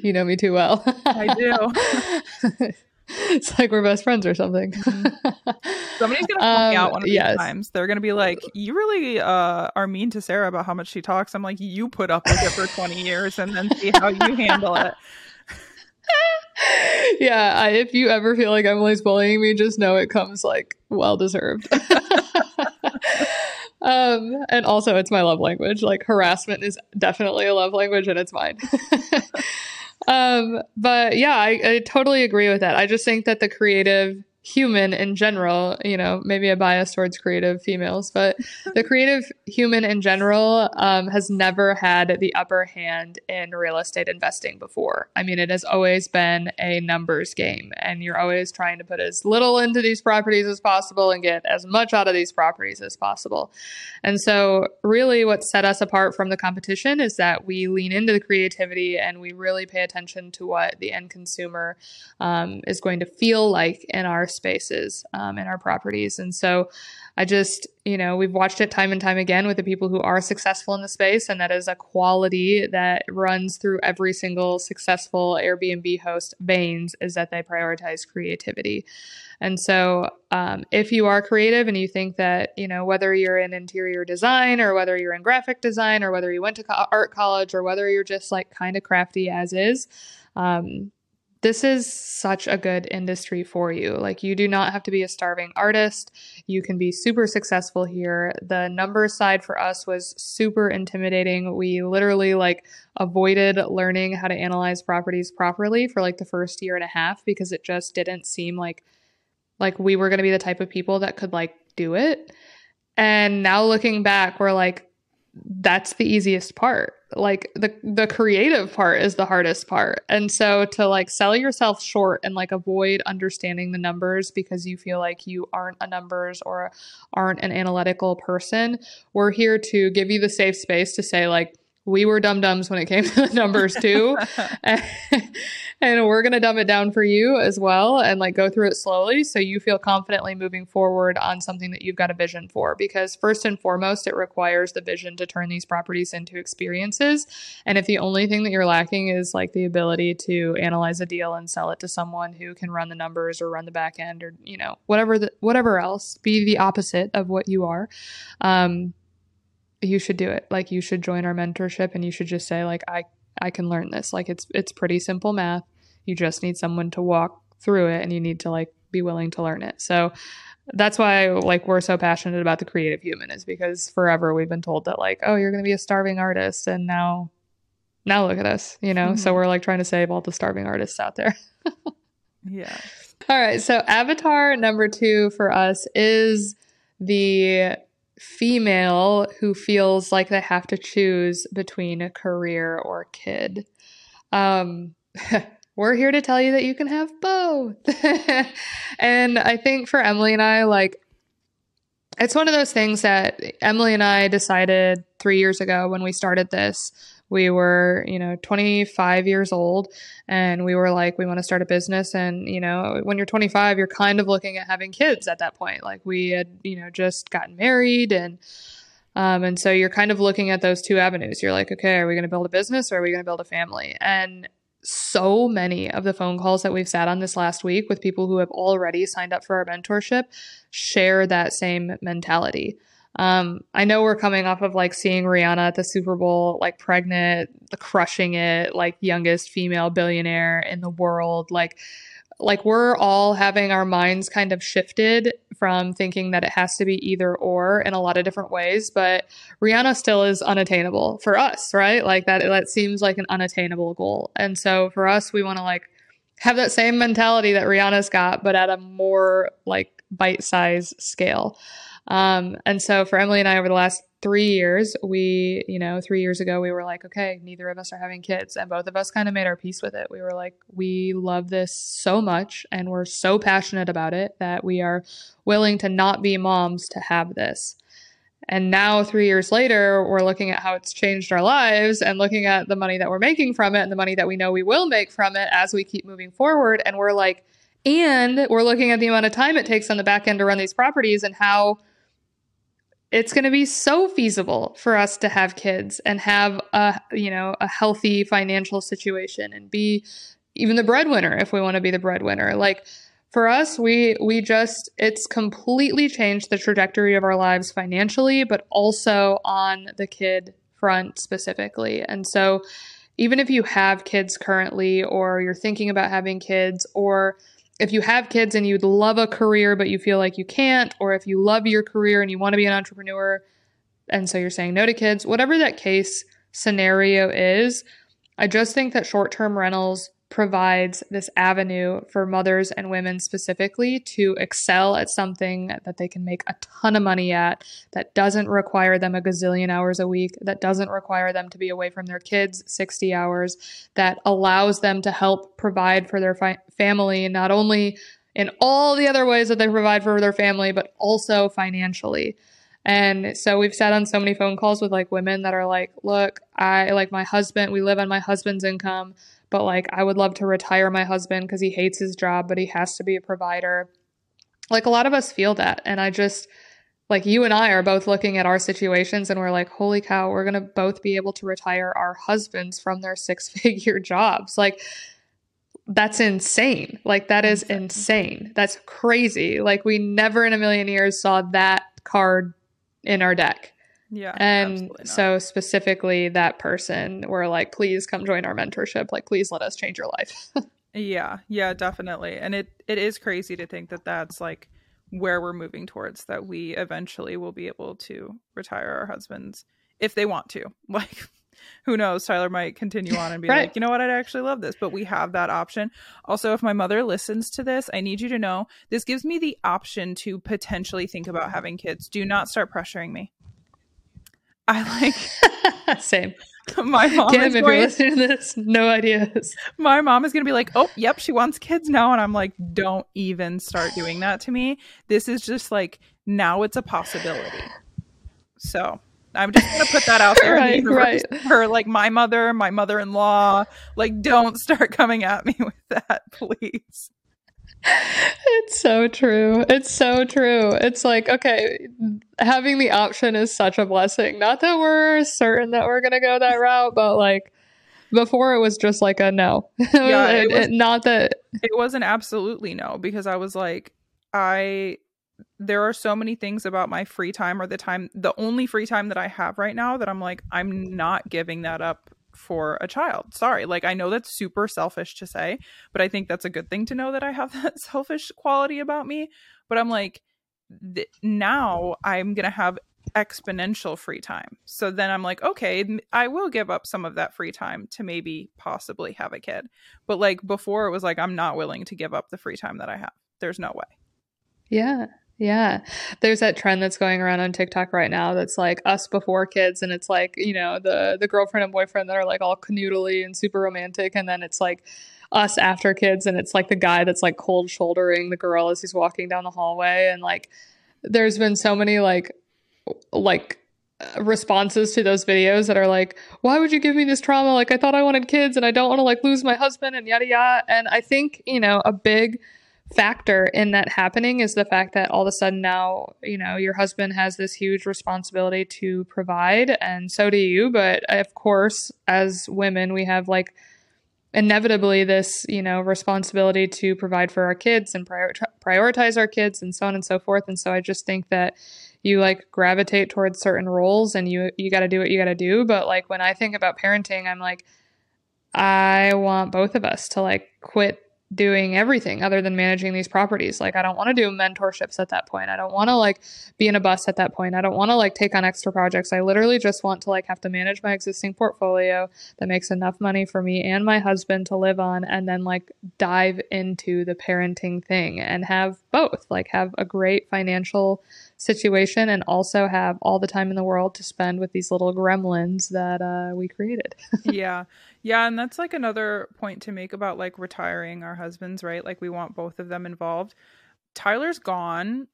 you know me too well. I do. [LAUGHS] it's like we're best friends or something. Mm-hmm. Somebody's gonna call um, me out one of these yes. times. They're gonna be like, "You really uh, are mean to Sarah about how much she talks." I'm like, "You put up with it for 20 years, and then see how you handle it." Yeah, I, if you ever feel like Emily's bullying me, just know it comes like well deserved. [LAUGHS] um, and also, it's my love language. Like harassment is definitely a love language, and it's mine. [LAUGHS] um, but yeah, I, I totally agree with that. I just think that the creative human in general, you know, maybe a bias towards creative females, but the [LAUGHS] creative human in general um, has never had the upper hand in real estate investing before. I mean, it has always been a numbers game, and you're always trying to put as little into these properties as possible and get as much out of these properties as possible. And so, really, what set us apart from the competition is that we lean into the creativity and we really pay attention to what the end consumer um, is going to feel like in our spaces um, in our properties. And so I just, you know, we've watched it time and time again with the people who are successful in the space. And that is a quality that runs through every single successful Airbnb host veins is that they prioritize creativity. And so, um, if you are creative and you think that, you know, whether you're in interior design or whether you're in graphic design or whether you went to co- art college or whether you're just like kind of crafty as is, um, this is such a good industry for you. Like, you do not have to be a starving artist. You can be super successful here. The numbers side for us was super intimidating. We literally like avoided learning how to analyze properties properly for like the first year and a half because it just didn't seem like like we were going to be the type of people that could like do it. And now looking back, we're like, that's the easiest part. Like the the creative part is the hardest part. And so to like sell yourself short and like avoid understanding the numbers because you feel like you aren't a numbers or aren't an analytical person we're here to give you the safe space to say like we were dum dums when it came to the [LAUGHS] numbers too. [LAUGHS] and, we're going to dumb it down for you as well and like go through it slowly so you feel confidently moving forward on something that you've got a vision for. Because first and foremost, it requires the vision to turn these properties into experiences. And if the only thing that you're lacking is like the ability to analyze a deal and sell it to someone who can run the numbers or run the back end or, you know, whatever the, whatever else, be the opposite of what you are. Um, you should do it. Like you should join our mentorship and you should just say like I I can learn this. Like it's it's pretty simple math. You just need someone to walk through it and you need to like be willing to learn it. So that's why like we're so passionate about the creative human is because forever we've been told that like oh you're going to be a starving artist and now now look at us, you know. Mm-hmm. So we're like trying to save all the starving artists out there. [LAUGHS] yeah. All right, so avatar number 2 for us is the female who feels like they have to choose between a career or kid. Um, [LAUGHS] we're here to tell you that you can have both. [LAUGHS] and I think for Emily and I, like, it's one of those things that Emily and I decided three years ago when we started this. We were, you know, 25 years old and we were like, we want to start a business. And, you know, when you're 25, you're kind of looking at having kids at that point. Like we had, you know, just gotten married and, um, and so you're kind of looking at those two avenues. You're like, okay, are we going to build a business or are we going to build a family? And so many of the phone calls that we've sat on this last week with people who have already signed up for our mentorship share that same mentality. Um, I know we're coming off of like seeing Rihanna at the Super Bowl, like pregnant, the crushing it, like youngest female billionaire in the world. Like like we're all having our minds kind of shifted from thinking that it has to be either or in a lot of different ways but rihanna still is unattainable for us right? Like that that seems like an unattainable goal. And so for us we want to like have that same mentality that rihanna's got but at a more like bite size scale um, and so for emily and i over the last three years, we, you know, three years ago, we were like, okay, neither of us are having kids. And both of us kind of made our peace with it. We were like, we love this so much and we're so passionate about it that we are willing to not be moms to have this. And now, three years later, we're looking at how it's changed our lives and looking at the money that we're making from it and the money that we know we will make from it as we keep moving forward. And we're like, and we're looking at the amount of time it takes on the back end to run these properties and how it's going to be so feasible for us to have kids and have a you know a healthy financial situation and be even the breadwinner if we want to be the breadwinner. Like for us we we just it's completely changed the trajectory of our lives financially but also on the kid front specifically. And so even if you have kids currently or you're thinking about having kids or if you have kids and you'd love a career but you feel like you can't, or if you love your career and you want to be an entrepreneur and so you're saying no to kids, whatever that case scenario is, I just think that short term rentals provides this avenue for mothers and women specifically to excel at something that they can make a ton of money at, that doesn't require them a gazillion hours a week, that doesn't require them to be away from their kids 60 hours, that allows them to help provide for their fi- family, not only in all the other ways that they provide for their family, but also financially. And so we've sat on so many phone calls with like women that are like, look, I like my husband, we live on my husband's income but like I would love to retire my husband because he hates his job, but he has to be a provider. Like a lot of us feel that. And I just, like you and I are both looking at our situations and we're like, holy cow, we're going to both be able to retire our husbands from their [LAUGHS] six figure jobs. Like, that's insane. Like, that is insane. That's crazy. Like, we never in a million years saw that card in our deck. Yeah. Um, and so specifically that person we're like, please come join our mentorship. Like, please let us change your life. [LAUGHS] yeah. Yeah, definitely. And it, it is crazy to think that that's like where we're moving towards that we eventually will be able to retire our husbands if they want to. [LAUGHS] Like, who knows? Tyler might continue on and be right. like, you know what? I'd actually love this, but we have that option. Also, if my mother listens to this, I need you to know this gives me the option to potentially think about having kids. Do not start pressuring me. I like [LAUGHS] same. My mom Kim, is if going, you're listening to this, no ideas. My mom is going to be like, "Oh, yep, she wants kids now," and I'm like, "Don't even start doing that to me. This is just like now it's a possibility." So I'm just going to put that out there. right, right. Her like my mother, my mother-in-law, like don't start coming at me [LAUGHS] with that, please it's so true. It's so true. It's like, okay, having the option is such a blessing. Not that we're certain that we're going to go that route, but like before it was just like a no. [LAUGHS] Yeah, it, it was, not that it wasn't absolutely no because I was like, I there are so many things about my free time or the time the only free time that I have right now that I'm like I'm not giving that up for a child. Sorry. Like I know that's super selfish to say, but I think that's a good thing to know that I have [LAUGHS] that selfish quality about me. But I'm like th- now I'm going to have exponential free time. So then I'm like, okay, I will give up some of that free time to maybe possibly have a kid. But like before it was like I'm not willing to give up the free time that I have. There's no way. Yeah. Yeah. There's that trend that's going around on TikTok right now that's like us before kids and it's like, you know, the the girlfriend and boyfriend that are like all canoodly and super romantic and then it's like us after kids and it's like the guy that's like cold shouldering the girl as he's walking down the hallway and like there's been so many like like uh, responses to those videos that are like why would you give me this trauma like i thought i wanted kids and i don't want to like lose my husband and yada yada and i think you know a big factor in that happening is the fact that all of a sudden now you know your husband has this huge responsibility to provide and so do you. But of course as women we have like inevitably this you know responsibility to provide for our kids and prior- prioritize our kids and so on and so forth. And so i just think that you like gravitate towards certain roles and you you got to do what you got to do. But like when i think about parenting i'm like i want both of us to like quit doing everything other than managing these properties. Like I don't want to do mentorships at that point. I don't want to like be in a bus at that point. I don't want to like take on extra projects. I literally just want to like have to manage my existing portfolio that makes enough money for me and my husband to live on and then like dive into the parenting thing and have both. Like have a great financial situation and also have all the time in the world to spend with these little gremlins that uh, we created. [LAUGHS] yeah. Yeah. And that's like another point to make about like retiring our husbands, right? Like we want both of them involved. Tyler's gone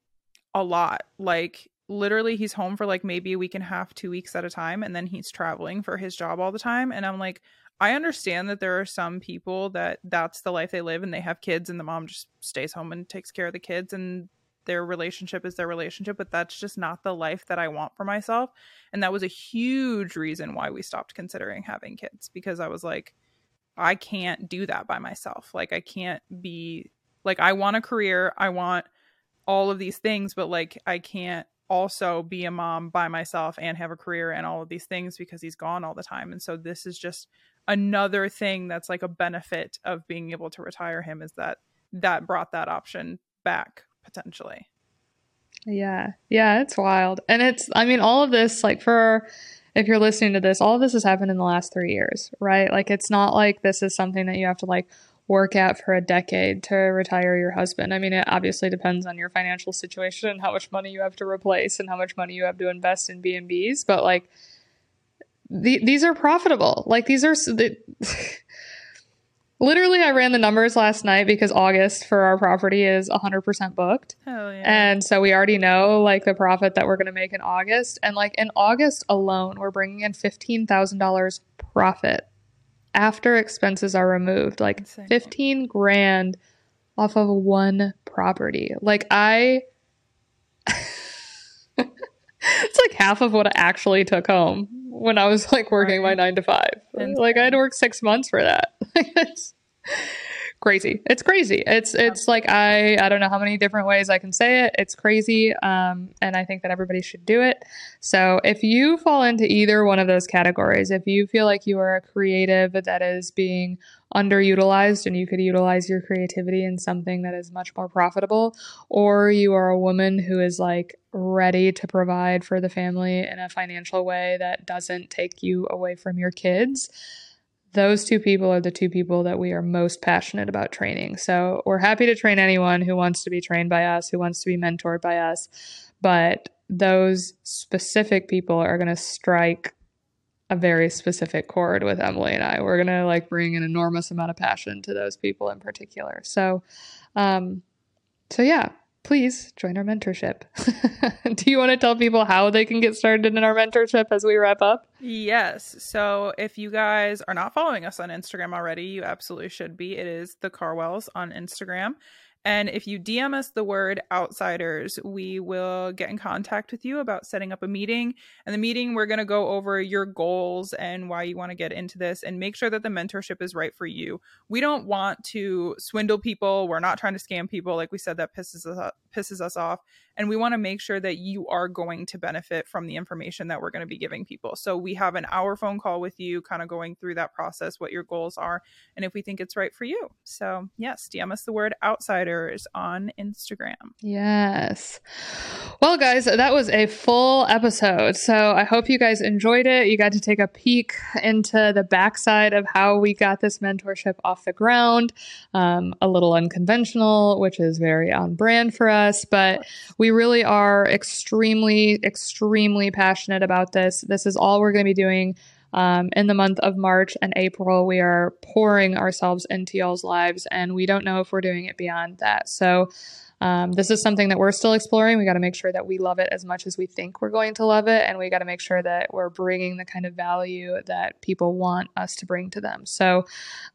a lot. Like literally, he's home for like maybe a week and a half, two weeks at a time. And then he's traveling for his job all the time. And I'm like, I understand that there are some people that that's the life they live and they have kids and the mom just stays home and takes care of the kids and their relationship is their relationship, but that's just not the life that I want for myself. And that was a huge reason why we stopped considering having kids because I was like, I can't do that by myself. Like, I can't be like, I want a career, I want all of these things, but like, I can't also be a mom by myself and have a career and all of these things because he's gone all the time. And so, this is just another thing that's like a benefit of being able to retire him is that that brought that option back potentially. Yeah. Yeah, it's wild. And it's I mean all of this like for if you're listening to this, all of this has happened in the last 3 years, right? Like it's not like this is something that you have to like work at for a decade to retire your husband. I mean, it obviously depends on your financial situation and how much money you have to replace and how much money you have to invest in B&Bs, but like the, these are profitable. Like these are the, [LAUGHS] Literally, I ran the numbers last night because August for our property is 100% booked. Hell yeah. And so we already know like the profit that we're going to make in August. And like in August alone, we're bringing in $15,000 profit after expenses are removed. Like Insane. 15 grand off of one property. Like I [LAUGHS] it's like half of what I actually took home when I was like working right. my nine to five. Insane. Like I had to work six months for that. It's [LAUGHS] crazy. It's crazy. It's it's like I I don't know how many different ways I can say it. It's crazy. Um, and I think that everybody should do it. So if you fall into either one of those categories, if you feel like you are a creative that is being underutilized and you could utilize your creativity in something that is much more profitable, or you are a woman who is like ready to provide for the family in a financial way that doesn't take you away from your kids those two people are the two people that we are most passionate about training. So we're happy to train anyone who wants to be trained by us, who wants to be mentored by us. But those specific people are going to strike a very specific chord with Emily and I. We're going to like bring an enormous amount of passion to those people in particular. So, um, so yeah, please join our mentorship. [LAUGHS] Do you want to tell people how they can get started in our mentorship as we wrap up? Yes. So if you guys are not following us on Instagram already, you absolutely should be. It is the KarWells on Instagram. And if you DM us the word outsiders, we will get in contact with you about setting up a meeting. And the meeting, we're going to go over your goals and why you want to get into this and make sure that the mentorship is right for you. We don't want to swindle people. We're not trying to scam people. Like we said, that pisses us, pisses us off and we want to make sure that you are going to benefit from the information that we're going to be giving people. So we have an hour phone call with you, kind of going through that process, what your goals are, and if we think it's right for you. So, yes, DM us the word outsiders on Instagram. Yes. Well, guys, that was a full episode. So I hope you guys enjoyed it. You got to take a peek into the backside of how we got this mentorship off the ground. Um, a little unconventional, which is very on brand for us, but we really are extremely, extremely passionate about this. This is all we're going to be doing Um, in the month of March and April, we are pouring ourselves into y'all's lives, and we don't know if we're doing it beyond that. So, um, this is something that we're still exploring. We got to make sure that we love it as much as we think we're going to love it. And we got to make sure that we're bringing the kind of value that people want us to bring to them. So,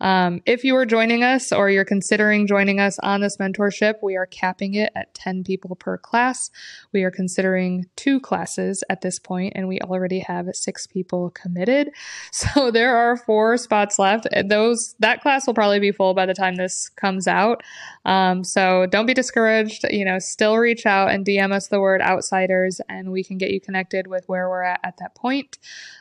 um, if you are joining us or you're considering joining us on this mentorship, we are capping it at 10 people per class. We are considering two classes at this point, and we already have six people committed. [LAUGHS] So, there are four spots left. Those That class will probably be full by the time this comes out. Um, so, don't be discouraged encouraged, you know, still reach out and DM us the word outsiders and we can get you connected with where we're at at that point.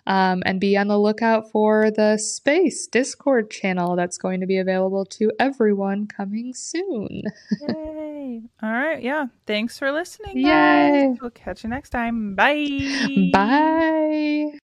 Um, and be on the lookout for the Space Discord channel that's going to be available to everyone coming soon. Yay. All right. Yeah. Thanks for listening. Yay. Guys. We'll catch you next time. Bye. Bye.